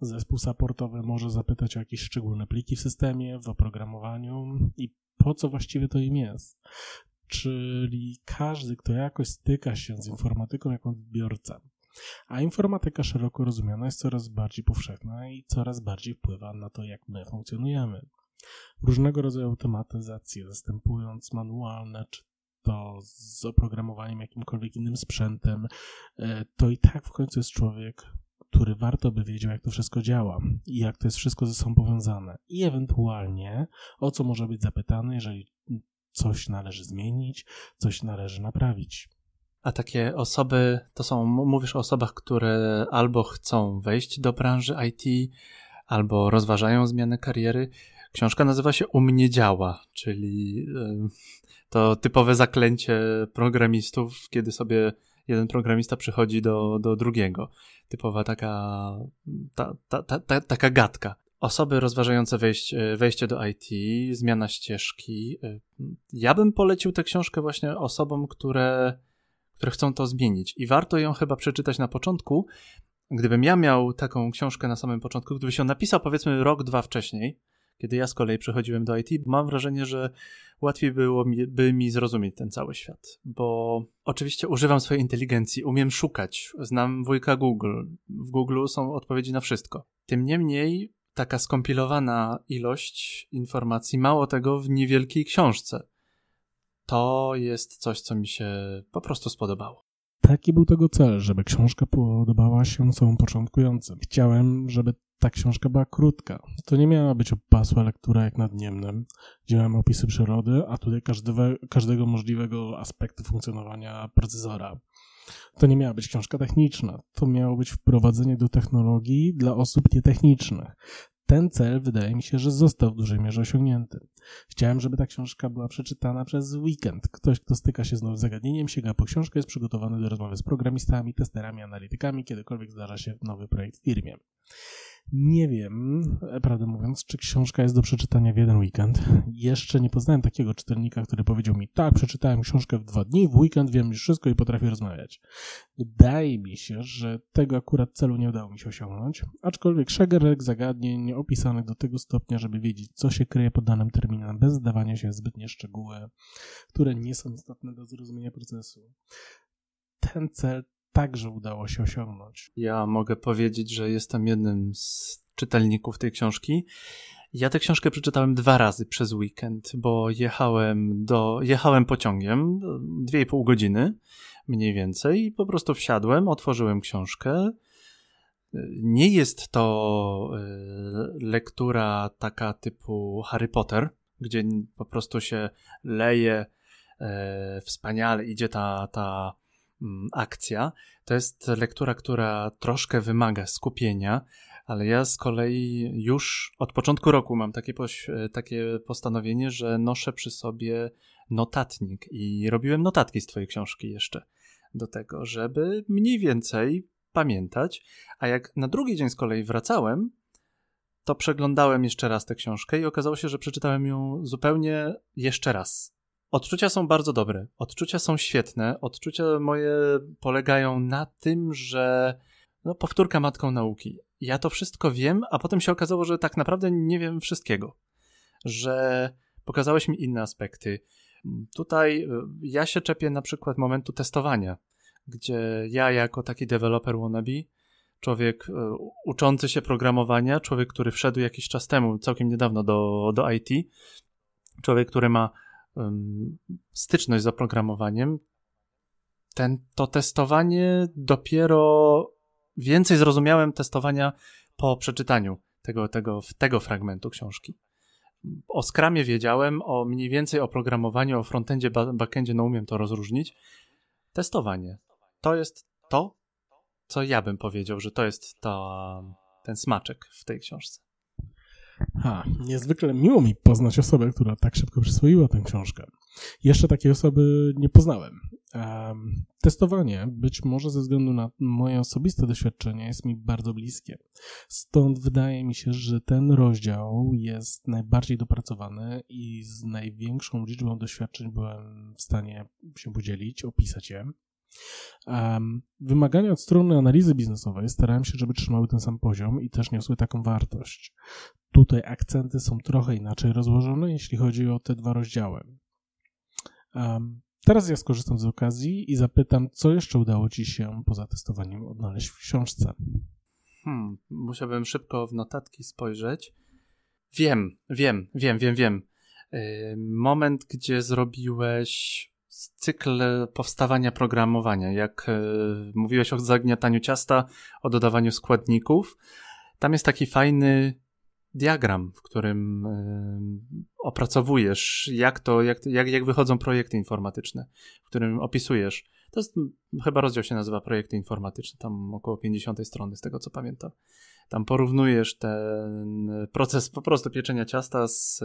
Zespół supportowy może zapytać o jakieś szczególne pliki w systemie, w oprogramowaniu i po co właściwie to im jest. Czyli każdy, kto jakoś styka się z informatyką jako odbiorca. A informatyka szeroko rozumiana jest coraz bardziej powszechna i coraz bardziej wpływa na to, jak my funkcjonujemy. Różnego rodzaju automatyzacje, zastępując manualne czy to z oprogramowaniem jakimkolwiek innym sprzętem, e, to i tak w końcu jest człowiek który warto by wiedział, jak to wszystko działa i jak to jest wszystko ze sobą powiązane. I ewentualnie o co może być zapytany, jeżeli coś należy zmienić, coś należy naprawić. A takie osoby, to są, mówisz o osobach, które albo chcą wejść do branży IT, albo rozważają zmianę kariery. Książka nazywa się U mnie działa, czyli to typowe zaklęcie programistów, kiedy sobie jeden programista przychodzi do, do drugiego. Typowa taka, ta, ta, ta, ta, taka gadka. Osoby rozważające wejście, wejście do IT, zmiana ścieżki. Ja bym polecił tę książkę właśnie osobom, które, które chcą to zmienić. I warto ją chyba przeczytać na początku. Gdybym ja miał taką książkę na samym początku, gdybyś ją napisał powiedzmy rok, dwa wcześniej, kiedy ja z kolei przechodziłem do IT, mam wrażenie, że łatwiej byłoby mi zrozumieć ten cały świat, bo oczywiście używam swojej inteligencji, umiem szukać, znam wujka Google, w Google są odpowiedzi na wszystko. Tym niemniej taka skompilowana ilość informacji, mało tego w niewielkiej książce. To jest coś, co mi się po prostu spodobało. Taki był tego cel, żeby książka podobała się osobom początkującym. Chciałem, żeby ta książka była krótka. To nie miała być opasła lektura jak nad Niemnem, gdzie mamy opisy przyrody, a tutaj każdego, każdego możliwego aspektu funkcjonowania procesora. To nie miała być książka techniczna, to miało być wprowadzenie do technologii dla osób nietechnicznych ten cel wydaje mi się, że został w dużej mierze osiągnięty. Chciałem, żeby ta książka była przeczytana przez weekend. Ktoś, kto styka się z nowym zagadnieniem, sięga po książkę, jest przygotowany do rozmowy z programistami, testerami, analitykami, kiedykolwiek zdarza się nowy projekt w firmie. Nie wiem, prawdę mówiąc, czy książka jest do przeczytania w jeden weekend. Jeszcze nie poznałem takiego czytelnika, który powiedział mi, tak, przeczytałem książkę w dwa dni, w weekend wiem już wszystko i potrafię rozmawiać. Wydaje mi się, że tego akurat celu nie udało mi się osiągnąć, aczkolwiek szereg zagadnień opisanych do tego stopnia, żeby wiedzieć, co się kryje pod danym terminem, bez zdawania się zbytnie szczegóły, które nie są istotne do zrozumienia procesu. Ten cel także udało się osiągnąć. Ja mogę powiedzieć, że jestem jednym z czytelników tej książki. Ja tę książkę przeczytałem dwa razy przez weekend, bo jechałem do, jechałem pociągiem, dwie i pół godziny. mniej więcej i po prostu wsiadłem, otworzyłem książkę. Nie jest to y, lektura taka typu Harry Potter, gdzie po prostu się leje e, wspaniale, idzie ta, ta akcja. To jest lektura, która troszkę wymaga skupienia, ale ja z kolei już od początku roku mam takie, takie postanowienie, że noszę przy sobie notatnik i robiłem notatki z twojej książki jeszcze do tego, żeby mniej więcej pamiętać, a jak na drugi dzień z kolei wracałem, to przeglądałem jeszcze raz tę książkę i okazało się, że przeczytałem ją zupełnie jeszcze raz. Odczucia są bardzo dobre, odczucia są świetne, odczucia moje polegają na tym, że no, powtórka matką nauki. Ja to wszystko wiem, a potem się okazało, że tak naprawdę nie wiem wszystkiego. Że pokazałeś mi inne aspekty. Tutaj y, ja się czepię na przykład momentu testowania, gdzie ja jako taki developer wannabe, człowiek y, uczący się programowania, człowiek, który wszedł jakiś czas temu, całkiem niedawno do, do IT, człowiek, który ma styczność z oprogramowaniem, ten, to testowanie dopiero więcej zrozumiałem testowania po przeczytaniu tego, tego, tego fragmentu książki. O skramie wiedziałem, o mniej więcej o programowaniu, o frontendzie, backendzie, no umiem to rozróżnić. Testowanie. To jest to, co ja bym powiedział, że to jest to, ten smaczek w tej książce. Ha, niezwykle miło mi poznać osobę, która tak szybko przyswoiła tę książkę. Jeszcze takiej osoby nie poznałem. Um, testowanie, być może ze względu na moje osobiste doświadczenie, jest mi bardzo bliskie. Stąd wydaje mi się, że ten rozdział jest najbardziej dopracowany i z największą liczbą doświadczeń byłem w stanie się podzielić, opisać je. Wymagania od strony analizy biznesowej starałem się, żeby trzymały ten sam poziom i też niosły taką wartość. Tutaj akcenty są trochę inaczej rozłożone, jeśli chodzi o te dwa rozdziały. Teraz ja skorzystam z okazji i zapytam, co jeszcze udało Ci się poza testowaniem odnaleźć w książce. Hmm, musiałbym szybko w notatki spojrzeć. Wiem, wiem, wiem, wiem, wiem. Moment, gdzie zrobiłeś cykl powstawania programowania. Jak yy, mówiłeś o zagniataniu ciasta, o dodawaniu składników, tam jest taki fajny diagram, w którym y, opracowujesz, jak to, jak, jak, jak wychodzą projekty informatyczne, w którym opisujesz. To jest, chyba rozdział się nazywa projekty informatyczne, tam około 50 strony, z tego co pamiętam. Tam porównujesz ten proces po prostu pieczenia ciasta z,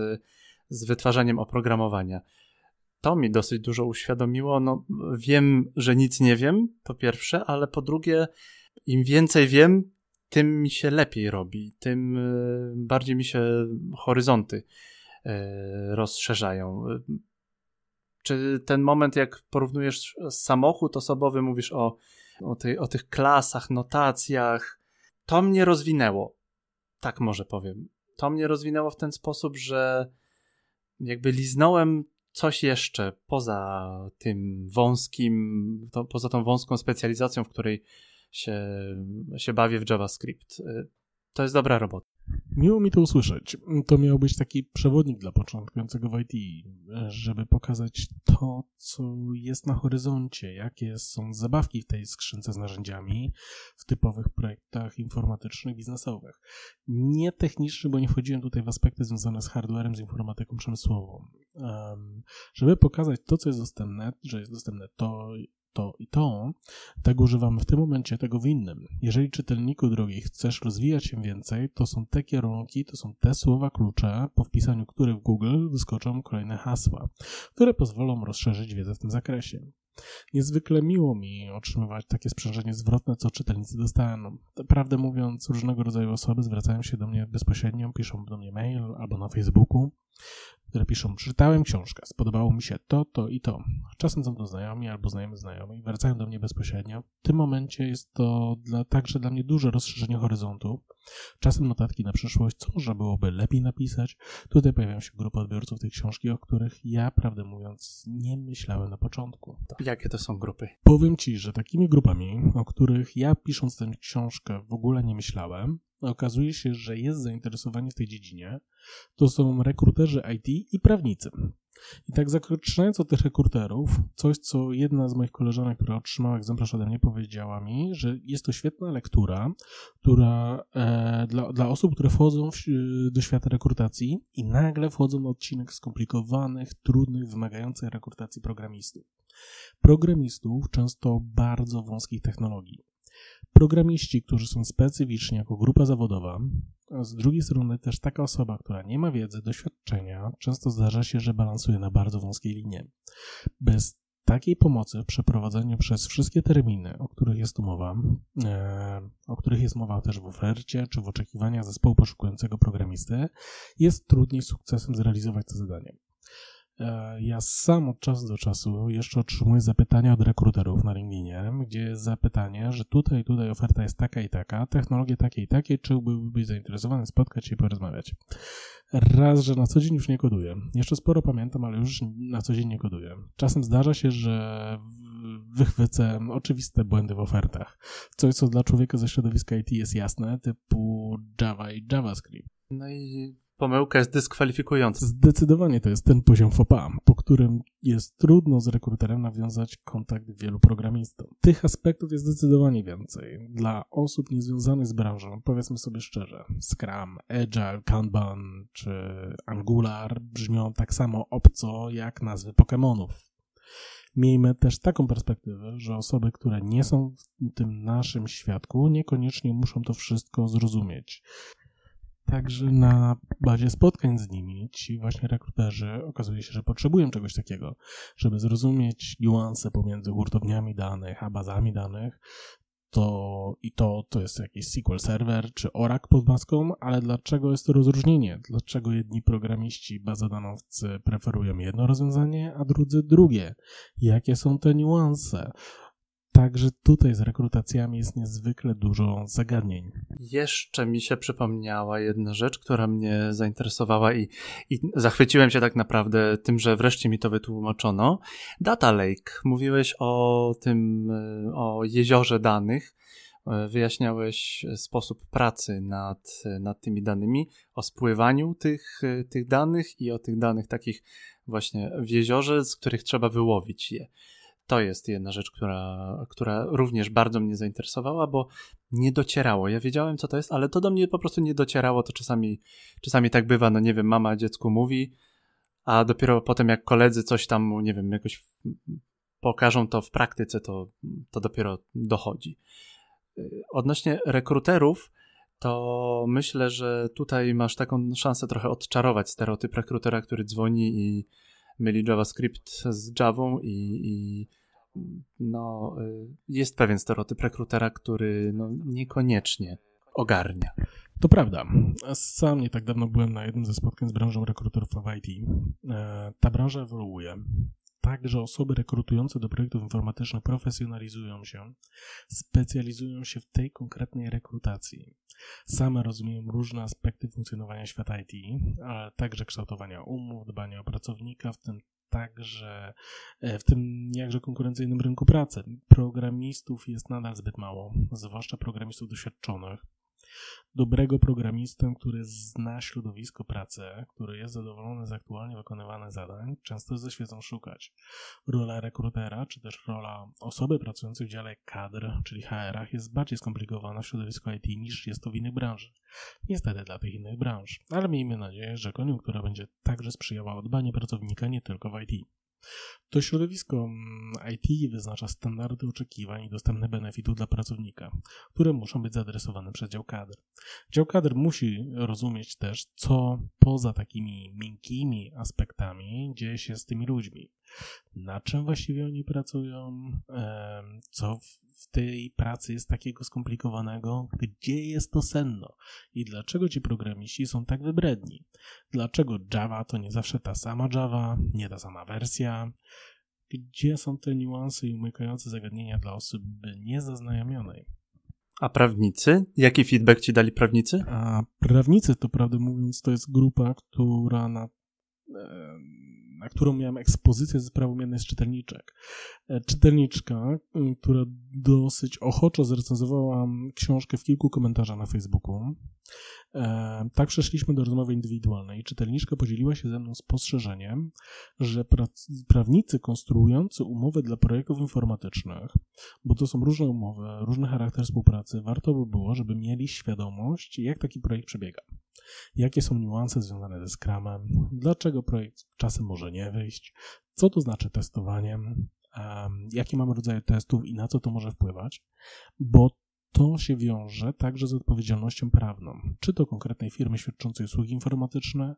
z wytwarzaniem oprogramowania. To mi dosyć dużo uświadomiło. No, wiem, że nic nie wiem, po pierwsze, ale po drugie, im więcej wiem, tym mi się lepiej robi, tym e, bardziej mi się horyzonty e, rozszerzają. Czy ten moment, jak porównujesz samochód osobowy, mówisz o, o, tej, o tych klasach, notacjach, to mnie rozwinęło. Tak może powiem. To mnie rozwinęło w ten sposób, że jakby liznąłem coś jeszcze poza tym wąskim, to, poza tą wąską specjalizacją, w której się, się bawię w JavaScript. Y, to jest dobra robota. Miło mi to usłyszeć. To miał być taki przewodnik dla początkującego w IT, żeby pokazać to, co jest na horyzoncie, jakie są zabawki w tej skrzynce z narzędziami w typowych projektach informatycznych, biznesowych. Nie techniczny, bo nie wchodziłem tutaj w aspekty związane z hardwarem, z informatyką przemysłową. Żeby pokazać to, co jest dostępne, że jest dostępne to, to i to, tego używamy w tym momencie, tego w innym. Jeżeli czytelniku drogi chcesz rozwijać się więcej, to są te kierunki, to są te słowa klucze, po wpisaniu których w Google wyskoczą kolejne hasła, które pozwolą rozszerzyć wiedzę w tym zakresie. Niezwykle miło mi otrzymywać takie sprzężenie zwrotne, co czytelnicy dostaną. Prawdę mówiąc, różnego rodzaju osoby zwracają się do mnie bezpośrednio, piszą do mnie mail albo na Facebooku które piszą, czytałem książkę, spodobało mi się to, to i to. Czasem są to znajomi albo znajomi znajomi, wracają do mnie bezpośrednio. W tym momencie jest to dla, także dla mnie duże rozszerzenie horyzontu. Czasem notatki na przyszłość, co można byłoby lepiej napisać. Tutaj pojawiają się grupy odbiorców tej książki, o których ja, prawdę mówiąc, nie myślałem na początku. Jakie to są grupy? Powiem Ci, że takimi grupami, o których ja pisząc tę książkę w ogóle nie myślałem, okazuje się, że jest zainteresowanie w tej dziedzinie, to są rekruterzy IT i prawnicy. I tak zaczynając od tych rekruterów, coś, co jedna z moich koleżanek, która otrzymała egzemplarz ode mnie, powiedziała mi, że jest to świetna lektura, która e, dla, dla osób, które wchodzą w, do świata rekrutacji i nagle wchodzą na odcinek skomplikowanych, trudnych, wymagających rekrutacji programistów. Programistów często bardzo wąskich technologii. Programiści, którzy są specyficzni jako grupa zawodowa, a z drugiej strony też taka osoba, która nie ma wiedzy, doświadczenia, często zdarza się, że balansuje na bardzo wąskiej linie. Bez takiej pomocy w przeprowadzeniu przez wszystkie terminy, o których jest tu mowa, e, o których jest mowa też w ofercie czy w oczekiwaniach zespołu poszukującego programisty, jest trudniej sukcesem zrealizować to zadanie. E, ja sam od czasu do czasu jeszcze otrzymuję zapytania od rekruterów na LinkedInie, gdzie jest zapytanie, że tutaj tutaj oferta jest taka i taka, technologie takie i takie, czy byłbyś zainteresowany spotkać się i porozmawiać. Raz, że na co dzień już nie koduję. Jeszcze sporo pamiętam, ale już na co dzień nie koduję. Czasem zdarza się, że wychwycę oczywiste błędy w ofertach. Coś, co dla człowieka ze środowiska IT jest jasne, typu Java i JavaScript. No i pomyłka jest dyskwalifikująca. Zdecydowanie to jest ten poziom FOPA, po którym jest trudno z rekruterem nawiązać kontakt wielu programistów. Tych aspektów jest zdecydowanie więcej. Dla osób niezwiązanych z branżą, powiedzmy sobie szczerze, Scrum, Agile, Kanban czy Angular brzmią tak samo obco jak nazwy Pokémonów. Miejmy też taką perspektywę, że osoby, które nie są w tym naszym świadku, niekoniecznie muszą to wszystko zrozumieć. Także na bazie spotkań z nimi ci właśnie rekruterzy okazuje się, że potrzebują czegoś takiego, żeby zrozumieć niuanse pomiędzy hurtowniami danych a bazami danych. To i to, to jest jakiś SQL Server czy Oracle pod maską, ale dlaczego jest to rozróżnienie? Dlaczego jedni programiści, bazodanowcy preferują jedno rozwiązanie, a drudzy drugie? Jakie są te niuanse? Także tutaj z rekrutacjami jest niezwykle dużo zagadnień. Jeszcze mi się przypomniała jedna rzecz, która mnie zainteresowała i, i zachwyciłem się tak naprawdę tym, że wreszcie mi to wytłumaczono. Data Lake. Mówiłeś o tym, o jeziorze danych. Wyjaśniałeś sposób pracy nad, nad tymi danymi, o spływaniu tych, tych danych i o tych danych takich właśnie w jeziorze, z których trzeba wyłowić je. To jest jedna rzecz, która, która również bardzo mnie zainteresowała, bo nie docierało. Ja wiedziałem, co to jest, ale to do mnie po prostu nie docierało. To czasami, czasami tak bywa, no nie wiem, mama dziecku mówi, a dopiero potem jak koledzy coś tam, nie wiem, jakoś pokażą to w praktyce, to, to dopiero dochodzi. Odnośnie rekruterów, to myślę, że tutaj masz taką szansę trochę odczarować stereotyp rekrutera, który dzwoni i myli JavaScript z Javą i, i no, y, jest pewien stereotyp rekrutera, który no, niekoniecznie ogarnia. To prawda. Sam nie tak dawno byłem na jednym ze spotkań z branżą rekruterów w IT. E, ta branża ewoluuje tak, że osoby rekrutujące do projektów informatycznych profesjonalizują się, specjalizują się w tej konkretnej rekrutacji. Same rozumieją różne aspekty funkcjonowania świata IT, ale także kształtowania umów, dbania o pracownika, w tym także e, w tym jakże konkurencyjnym rynku pracy. Programistów jest nadal zbyt mało, zwłaszcza programistów doświadczonych dobrego programistę, który zna środowisko pracy, który jest zadowolony z aktualnie wykonywanych zadań, często ze świecą szukać. Rola rekrutera, czy też rola osoby pracującej w dziale kadr, czyli HR-ach, jest bardziej skomplikowana w środowisku IT niż jest to w innych branżach. Niestety dla tych innych branż, ale miejmy nadzieję, że koniunktura będzie także sprzyjała odbaniu pracownika nie tylko w IT. To środowisko mm, IT wyznacza standardy oczekiwań i dostępne benefitów dla pracownika, które muszą być zaadresowane przez dział kadr. Dział kadr musi rozumieć też, co poza takimi miękkimi aspektami dzieje się z tymi ludźmi. Na czym właściwie oni pracują, co w tej pracy jest takiego skomplikowanego, gdzie jest to senno i dlaczego ci programiści są tak wybredni. Dlaczego Java to nie zawsze ta sama Java, nie ta sama wersja, gdzie są te niuanse i umykające zagadnienia dla osoby niezaznajomionej. A prawnicy? Jaki feedback ci dali prawnicy? A prawnicy, to prawdę mówiąc, to jest grupa, która na, na którą miałem ekspozycję ze sprawą jednej z czytelniczek. E, czytelniczka, która dosyć ochoczo zrecenzowała książkę w kilku komentarzach na Facebooku. E, tak przeszliśmy do rozmowy indywidualnej. Czytelniczka podzieliła się ze mną spostrzeżeniem, że prawnicy konstruujący umowy dla projektów informatycznych, bo to są różne umowy, różny charakter współpracy, warto by było, żeby mieli świadomość, jak taki projekt przebiega. Jakie są niuanse związane ze Scrumem, dlaczego projekt czasem może nie wyjść, co to znaczy testowanie, jakie mamy rodzaje testów i na co to może wpływać, bo to się wiąże także z odpowiedzialnością prawną, czy to konkretnej firmy świadczącej usługi informatyczne,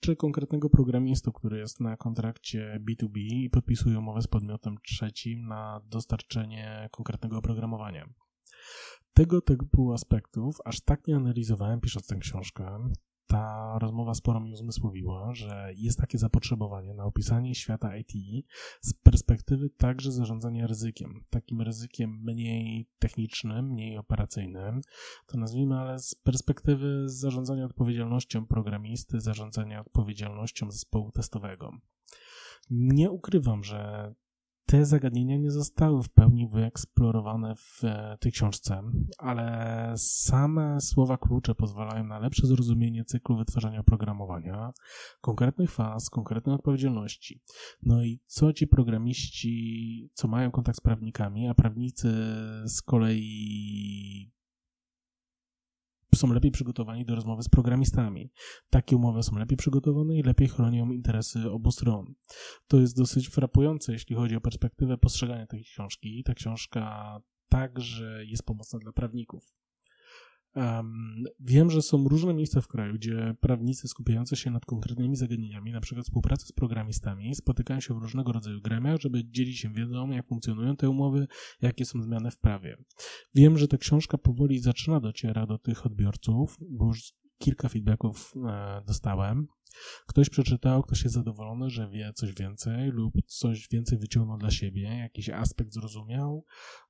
czy konkretnego programisty, który jest na kontrakcie B2B i podpisuje umowę z podmiotem trzecim na dostarczenie konkretnego oprogramowania. Tego typu aspektów aż tak nie analizowałem pisząc tę książkę, ta rozmowa sporo mi uzmysłowiła, że jest takie zapotrzebowanie na opisanie świata IT z perspektywy także zarządzania ryzykiem. Takim ryzykiem mniej technicznym, mniej operacyjnym, to nazwijmy, ale z perspektywy zarządzania odpowiedzialnością programisty, zarządzania odpowiedzialnością zespołu testowego. Nie ukrywam, że te zagadnienia nie zostały w pełni wyeksplorowane w e, tej książce, ale same słowa klucze pozwalają na lepsze zrozumienie cyklu wytwarzania oprogramowania, konkretnych faz, konkretnej odpowiedzialności. No i co ci programiści, co mają kontakt z prawnikami, a prawnicy z kolei są lepiej przygotowani do rozmowy z programistami. Takie umowy są lepiej przygotowane i lepiej chronią interesy obu stron. To jest dosyć frapujące, jeśli chodzi o perspektywę postrzegania tej książki. Ta książka także jest pomocna dla prawników. Um, wiem, że są różne miejsca w kraju, gdzie prawnicy skupiający się nad konkretnymi zagadnieniami, przykład współpracy z programistami, spotykają się w różnego rodzaju gremiach, żeby dzielić się wiedzą, jak funkcjonują te umowy, jakie są zmiany w prawie. Wiem, że ta książka powoli zaczyna docierać do tych odbiorców, bo już kilka feedbacków e, dostałem. Ktoś przeczytał, ktoś jest zadowolony, że wie coś więcej lub coś więcej wyciągnął dla siebie, jakiś aspekt zrozumiał,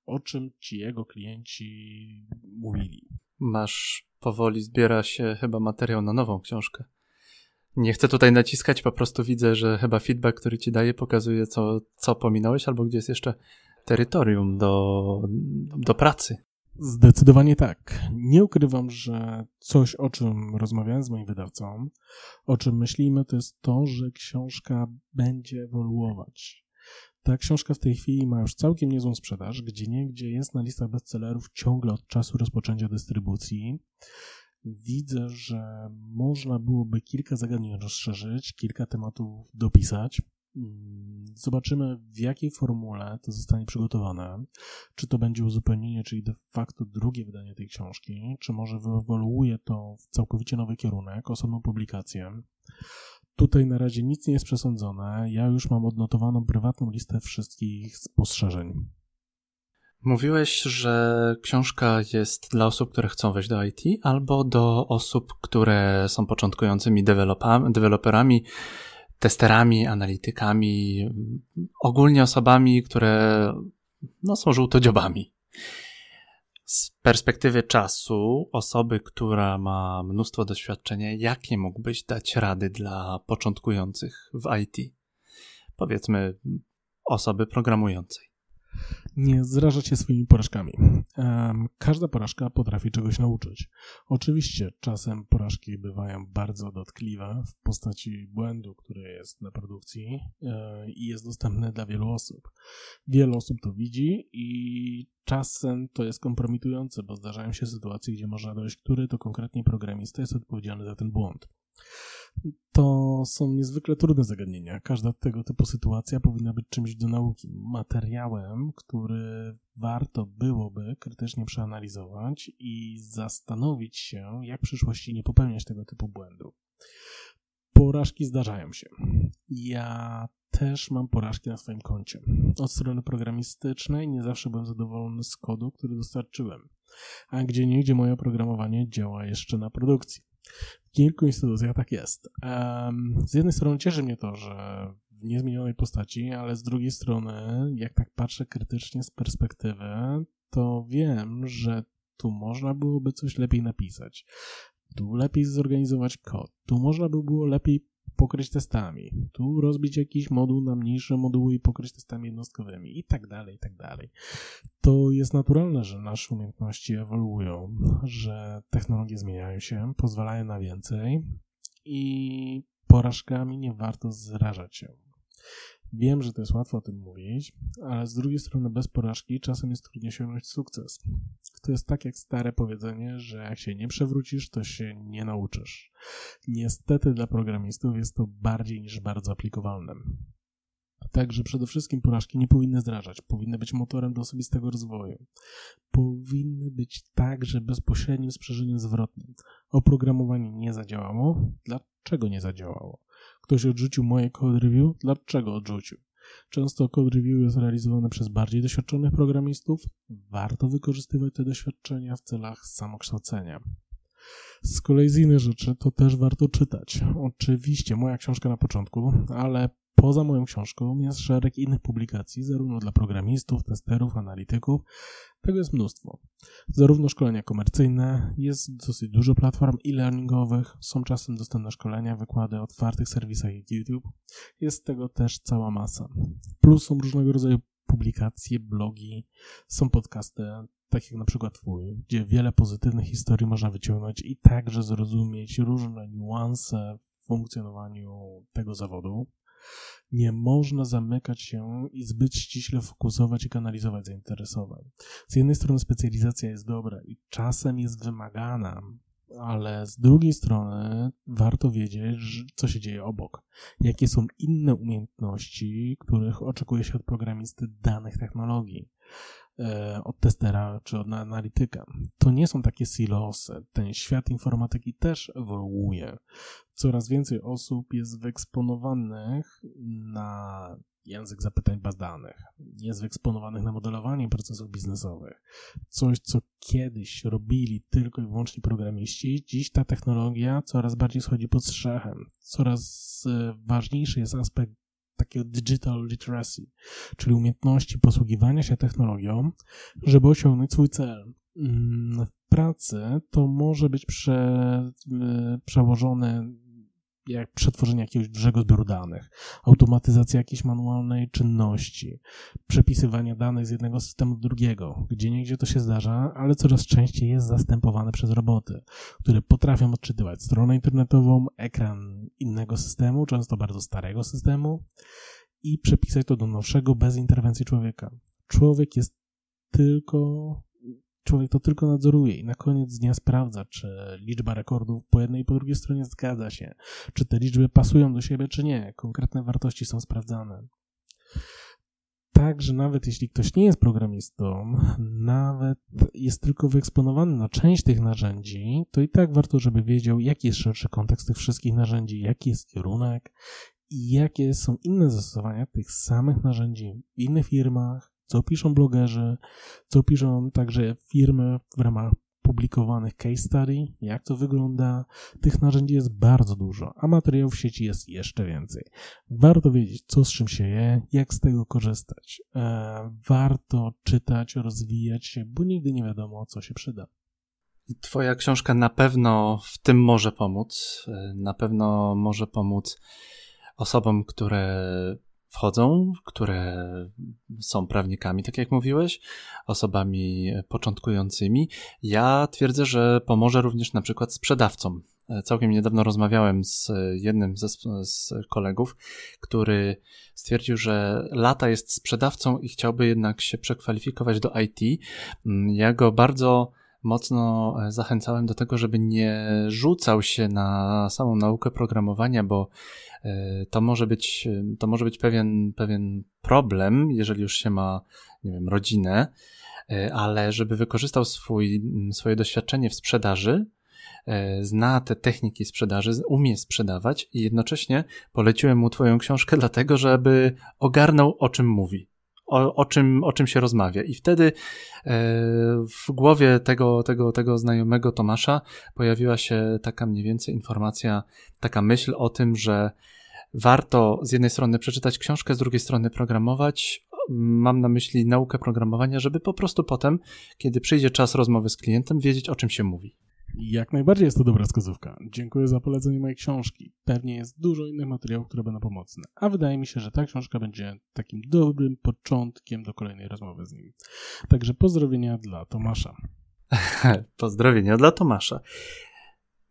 o czym ci jego klienci mówili masz powoli zbiera się chyba materiał na nową książkę. Nie chcę tutaj naciskać, po prostu widzę, że chyba feedback, który ci daje, pokazuje, co, co pominąłeś, albo gdzie jest jeszcze terytorium do, do pracy. Zdecydowanie tak. Nie ukrywam, że coś, o czym rozmawiałem z moim wydawcą, o czym myślimy, to jest to, że książka będzie ewoluować. Ta książka w tej chwili ma już całkiem niezłą sprzedaż, gdzie nie, gdzie jest na listach bestsellerów ciągle od czasu rozpoczęcia dystrybucji. Widzę, że można byłoby kilka zagadnień rozszerzyć, kilka tematów dopisać. Mm, zobaczymy, w jakiej formule to zostanie przygotowane. Czy to będzie uzupełnienie, czyli de facto drugie wydanie tej książki, czy może wyewoluuje to w całkowicie nowy kierunek, osobną publikację. Tutaj na razie nic nie jest przesądzone. Ja już mam odnotowaną prywatną listę wszystkich spostrzeżeń. Mówiłeś, że książka jest dla osób, które chcą wejść do IT, albo do osób, które są początkującymi deweloperami, testerami, analitykami, ogólnie osobami, które no, są żółtodziobami z perspektywy czasu osoby, która ma mnóstwo doświadczenia, jakie mógłbyś dać rady dla początkujących w IT? Powiedzmy, osoby programującej nie zrażać się swoimi porażkami. Każda porażka potrafi czegoś nauczyć. Oczywiście czasem porażki bywają bardzo dotkliwe w postaci błędu, który jest na produkcji e, i jest dostępny dla wielu osób. Wiele osób to widzi i czasem to jest kompromitujące, bo zdarzają się sytuacje, gdzie można dojść, który to konkretnie programista jest odpowiedzialny za ten błąd to są niezwykle trudne zagadnienia. Każda tego typu sytuacja powinna być czymś do nauki, materiałem, który warto byłoby krytycznie przeanalizować i zastanowić się, jak w przyszłości nie popełniać tego typu błędu. Porażki zdarzają się. Ja też mam porażki na swoim koncie. Od strony programistycznej nie zawsze byłem zadowolony z kodu, który dostarczyłem, a gdzie niegdzie moje oprogramowanie działa jeszcze na produkcji. Kilku instytucjach tak jest. Z jednej strony cieszy mnie to, że w niezmienionej postaci, ale z drugiej strony, jak tak patrzę krytycznie z perspektywy, to wiem, że tu można byłoby coś lepiej napisać. Tu lepiej zorganizować kod. Tu można by było lepiej pokryć testami, tu rozbić jakiś moduł na mniejsze moduły i pokryć testami jednostkowymi i tak dalej, i tak dalej. To jest naturalne, że nasze umiejętności ewoluują, że technologie zmieniają się, pozwalają na więcej i porażkami nie warto zrażać się. Wiem, że to jest łatwo o tym mówić, ale z drugiej strony bez porażki czasem jest trudniej osiągnąć sukces. To jest tak jak stare powiedzenie, że jak się nie przewrócisz, to się nie nauczysz. Niestety dla programistów jest to bardziej niż bardzo aplikowalne. Także przede wszystkim porażki nie powinny zdrażać, powinny być motorem do osobistego rozwoju. Powinny być także bezpośrednim sprzężeniem zwrotnym. Oprogramowanie nie zadziałało. Dlaczego nie zadziałało? Ktoś odrzucił moje code review? Dlaczego odrzucił? Często code review jest realizowane przez bardziej doświadczonych programistów. Warto wykorzystywać te doświadczenia w celach samokształcenia. Z kolei z innych rzeczy to też warto czytać. Oczywiście moja książka na początku, ale Poza moją książką jest szereg innych publikacji, zarówno dla programistów, testerów, analityków. Tego jest mnóstwo. Zarówno szkolenia komercyjne, jest dosyć dużo platform e-learningowych, są czasem dostępne szkolenia, wykłady o otwartych serwisach jak YouTube. Jest tego też cała masa. Plus są różnego rodzaju publikacje, blogi, są podcasty, tak jak na przykład twój, gdzie wiele pozytywnych historii można wyciągnąć i także zrozumieć różne niuanse w funkcjonowaniu tego zawodu. Nie można zamykać się i zbyt ściśle fokusować i kanalizować zainteresowań. Z jednej strony specjalizacja jest dobra i czasem jest wymagana, ale z drugiej strony warto wiedzieć, co się dzieje obok. Jakie są inne umiejętności, których oczekuje się od programisty danych technologii. E, od testera czy od analityka. To nie są takie silosy. Ten świat informatyki też ewoluuje. Coraz więcej osób jest wyeksponowanych na język zapytań baz danych, jest wyeksponowanych na modelowanie procesów biznesowych. Coś, co kiedyś robili tylko i wyłącznie programiści, dziś ta technologia coraz bardziej schodzi pod strzechem. Coraz e, ważniejszy jest aspekt takiego digital literacy, czyli umiejętności posługiwania się technologią, żeby osiągnąć swój cel. Mm, w pracy to może być prze, przełożone jak przetworzenie jakiegoś dużego zbioru danych, automatyzacja jakiejś manualnej czynności, przepisywania danych z jednego systemu do drugiego. Gdzie niegdzie to się zdarza, ale coraz częściej jest zastępowane przez roboty, które potrafią odczytywać stronę internetową, ekran innego systemu, często bardzo starego systemu i przepisać to do nowszego bez interwencji człowieka. Człowiek jest tylko człowiek to tylko nadzoruje i na koniec dnia sprawdza, czy liczba rekordów po jednej i po drugiej stronie zgadza się, czy te liczby pasują do siebie, czy nie. Konkretne wartości są sprawdzane. Także nawet jeśli ktoś nie jest programistą, nawet jest tylko wyeksponowany na część tych narzędzi, to i tak warto, żeby wiedział, jaki jest szerszy kontekst tych wszystkich narzędzi, jaki jest kierunek i jakie są inne zastosowania tych samych narzędzi w innych firmach, co piszą blogerzy, co piszą także firmy w ramach publikowanych case study, jak to wygląda. Tych narzędzi jest bardzo dużo, a materiałów w sieci jest jeszcze więcej. Warto wiedzieć, co z czym się je, jak z tego korzystać. E, warto czytać, rozwijać się, bo nigdy nie wiadomo, co się przyda. Twoja książka na pewno w tym może pomóc. E, na pewno może pomóc osobom, które wchodzą, które są prawnikami, tak jak mówiłeś, osobami początkującymi. Ja twierdzę, że pomoże również na przykład sprzedawcom. Całkiem niedawno rozmawiałem z jednym ze, z kolegów, który stwierdził, że lata jest sprzedawcą i chciałby jednak się przekwalifikować do IT. Ja go bardzo mocno zachęcałem do tego, żeby nie rzucał się na samą naukę programowania, bo to może być, to może być pewien, pewien problem, jeżeli już się ma, nie wiem, rodzinę, e, ale żeby wykorzystał swój, swoje doświadczenie w sprzedaży, e, zna te techniki sprzedaży, umie sprzedawać i jednocześnie poleciłem mu Twoją książkę, dlatego żeby ogarnął, o czym mówi o, o, czym, o czym się rozmawia. I wtedy e, w głowie tego, tego, tego znajomego Tomasza pojawiła się taka mniej więcej informacja, taka myśl o tym, że warto z jednej strony przeczytać książkę, z drugiej strony programować. Mam na myśli naukę programowania, żeby po prostu potem, kiedy przyjdzie czas rozmowy z klientem, wiedzieć o czym się mówi. Jak najbardziej jest to dobra wskazówka. Dziękuję za polecenie mojej książki. Pewnie jest dużo innych materiałów, które będą pomocne. A wydaje mi się, że ta książka będzie takim dobrym początkiem do kolejnej rozmowy z nim. Także pozdrowienia dla Tomasza. pozdrowienia dla Tomasza.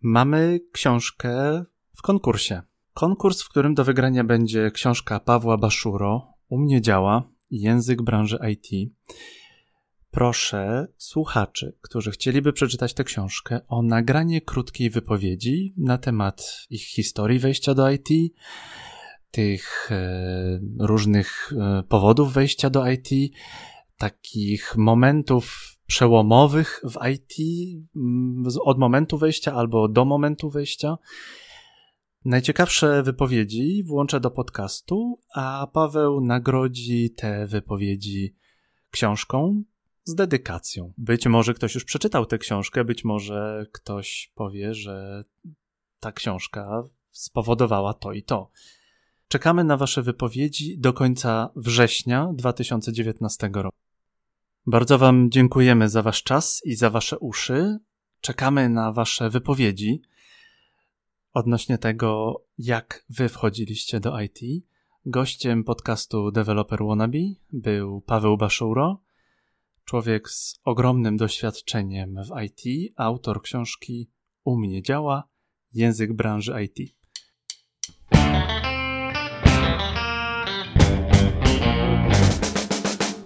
Mamy książkę w konkursie. Konkurs, w którym do wygrania będzie książka Pawła Baszuro, U mnie działa, język branży IT proszę słuchaczy, którzy chcieliby przeczytać tę książkę, o nagranie krótkiej wypowiedzi na temat ich historii wejścia do IT, tych e, różnych e, powodów wejścia do IT, takich momentów przełomowych w IT, mm, od momentu wejścia albo do momentu wejścia. Najciekawsze wypowiedzi włączę do podcastu, a Paweł nagrodzi te wypowiedzi książką, z dedykacją. Być może ktoś już przeczytał tę książkę, być może ktoś powie, że ta książka spowodowała to i to. Czekamy na Wasze wypowiedzi do końca września 2019 roku. Bardzo Wam dziękujemy za Wasz czas i za Wasze uszy. Czekamy na Wasze wypowiedzi odnośnie tego, jak Wy wchodziliście do IT. Gościem podcastu Developer Wannabe był Paweł Baszuro Człowiek z ogromnym doświadczeniem w IT, autor książki U mnie działa, język branży IT.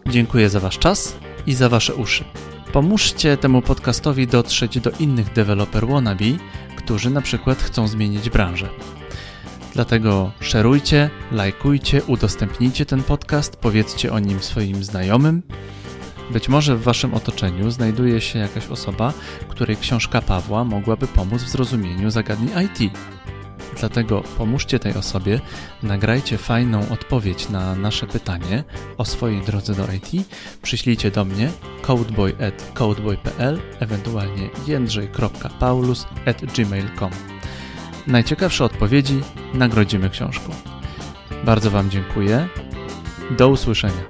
Dziękuję za Wasz czas i za Wasze uszy. Pomóżcie temu podcastowi dotrzeć do innych deweloper wannabe, którzy na przykład chcą zmienić branżę. Dlatego szerujcie, lajkujcie, udostępnijcie ten podcast, powiedzcie o nim swoim znajomym być może w waszym otoczeniu znajduje się jakaś osoba, której książka Pawła mogłaby pomóc w zrozumieniu zagadnień IT. Dlatego pomóżcie tej osobie, nagrajcie fajną odpowiedź na nasze pytanie o swojej drodze do IT, przyślijcie do mnie codeboy.codeboy.pl, ewentualnie jędrzej.paulus.gmail.com. Najciekawsze odpowiedzi nagrodzimy książką. Bardzo Wam dziękuję. Do usłyszenia.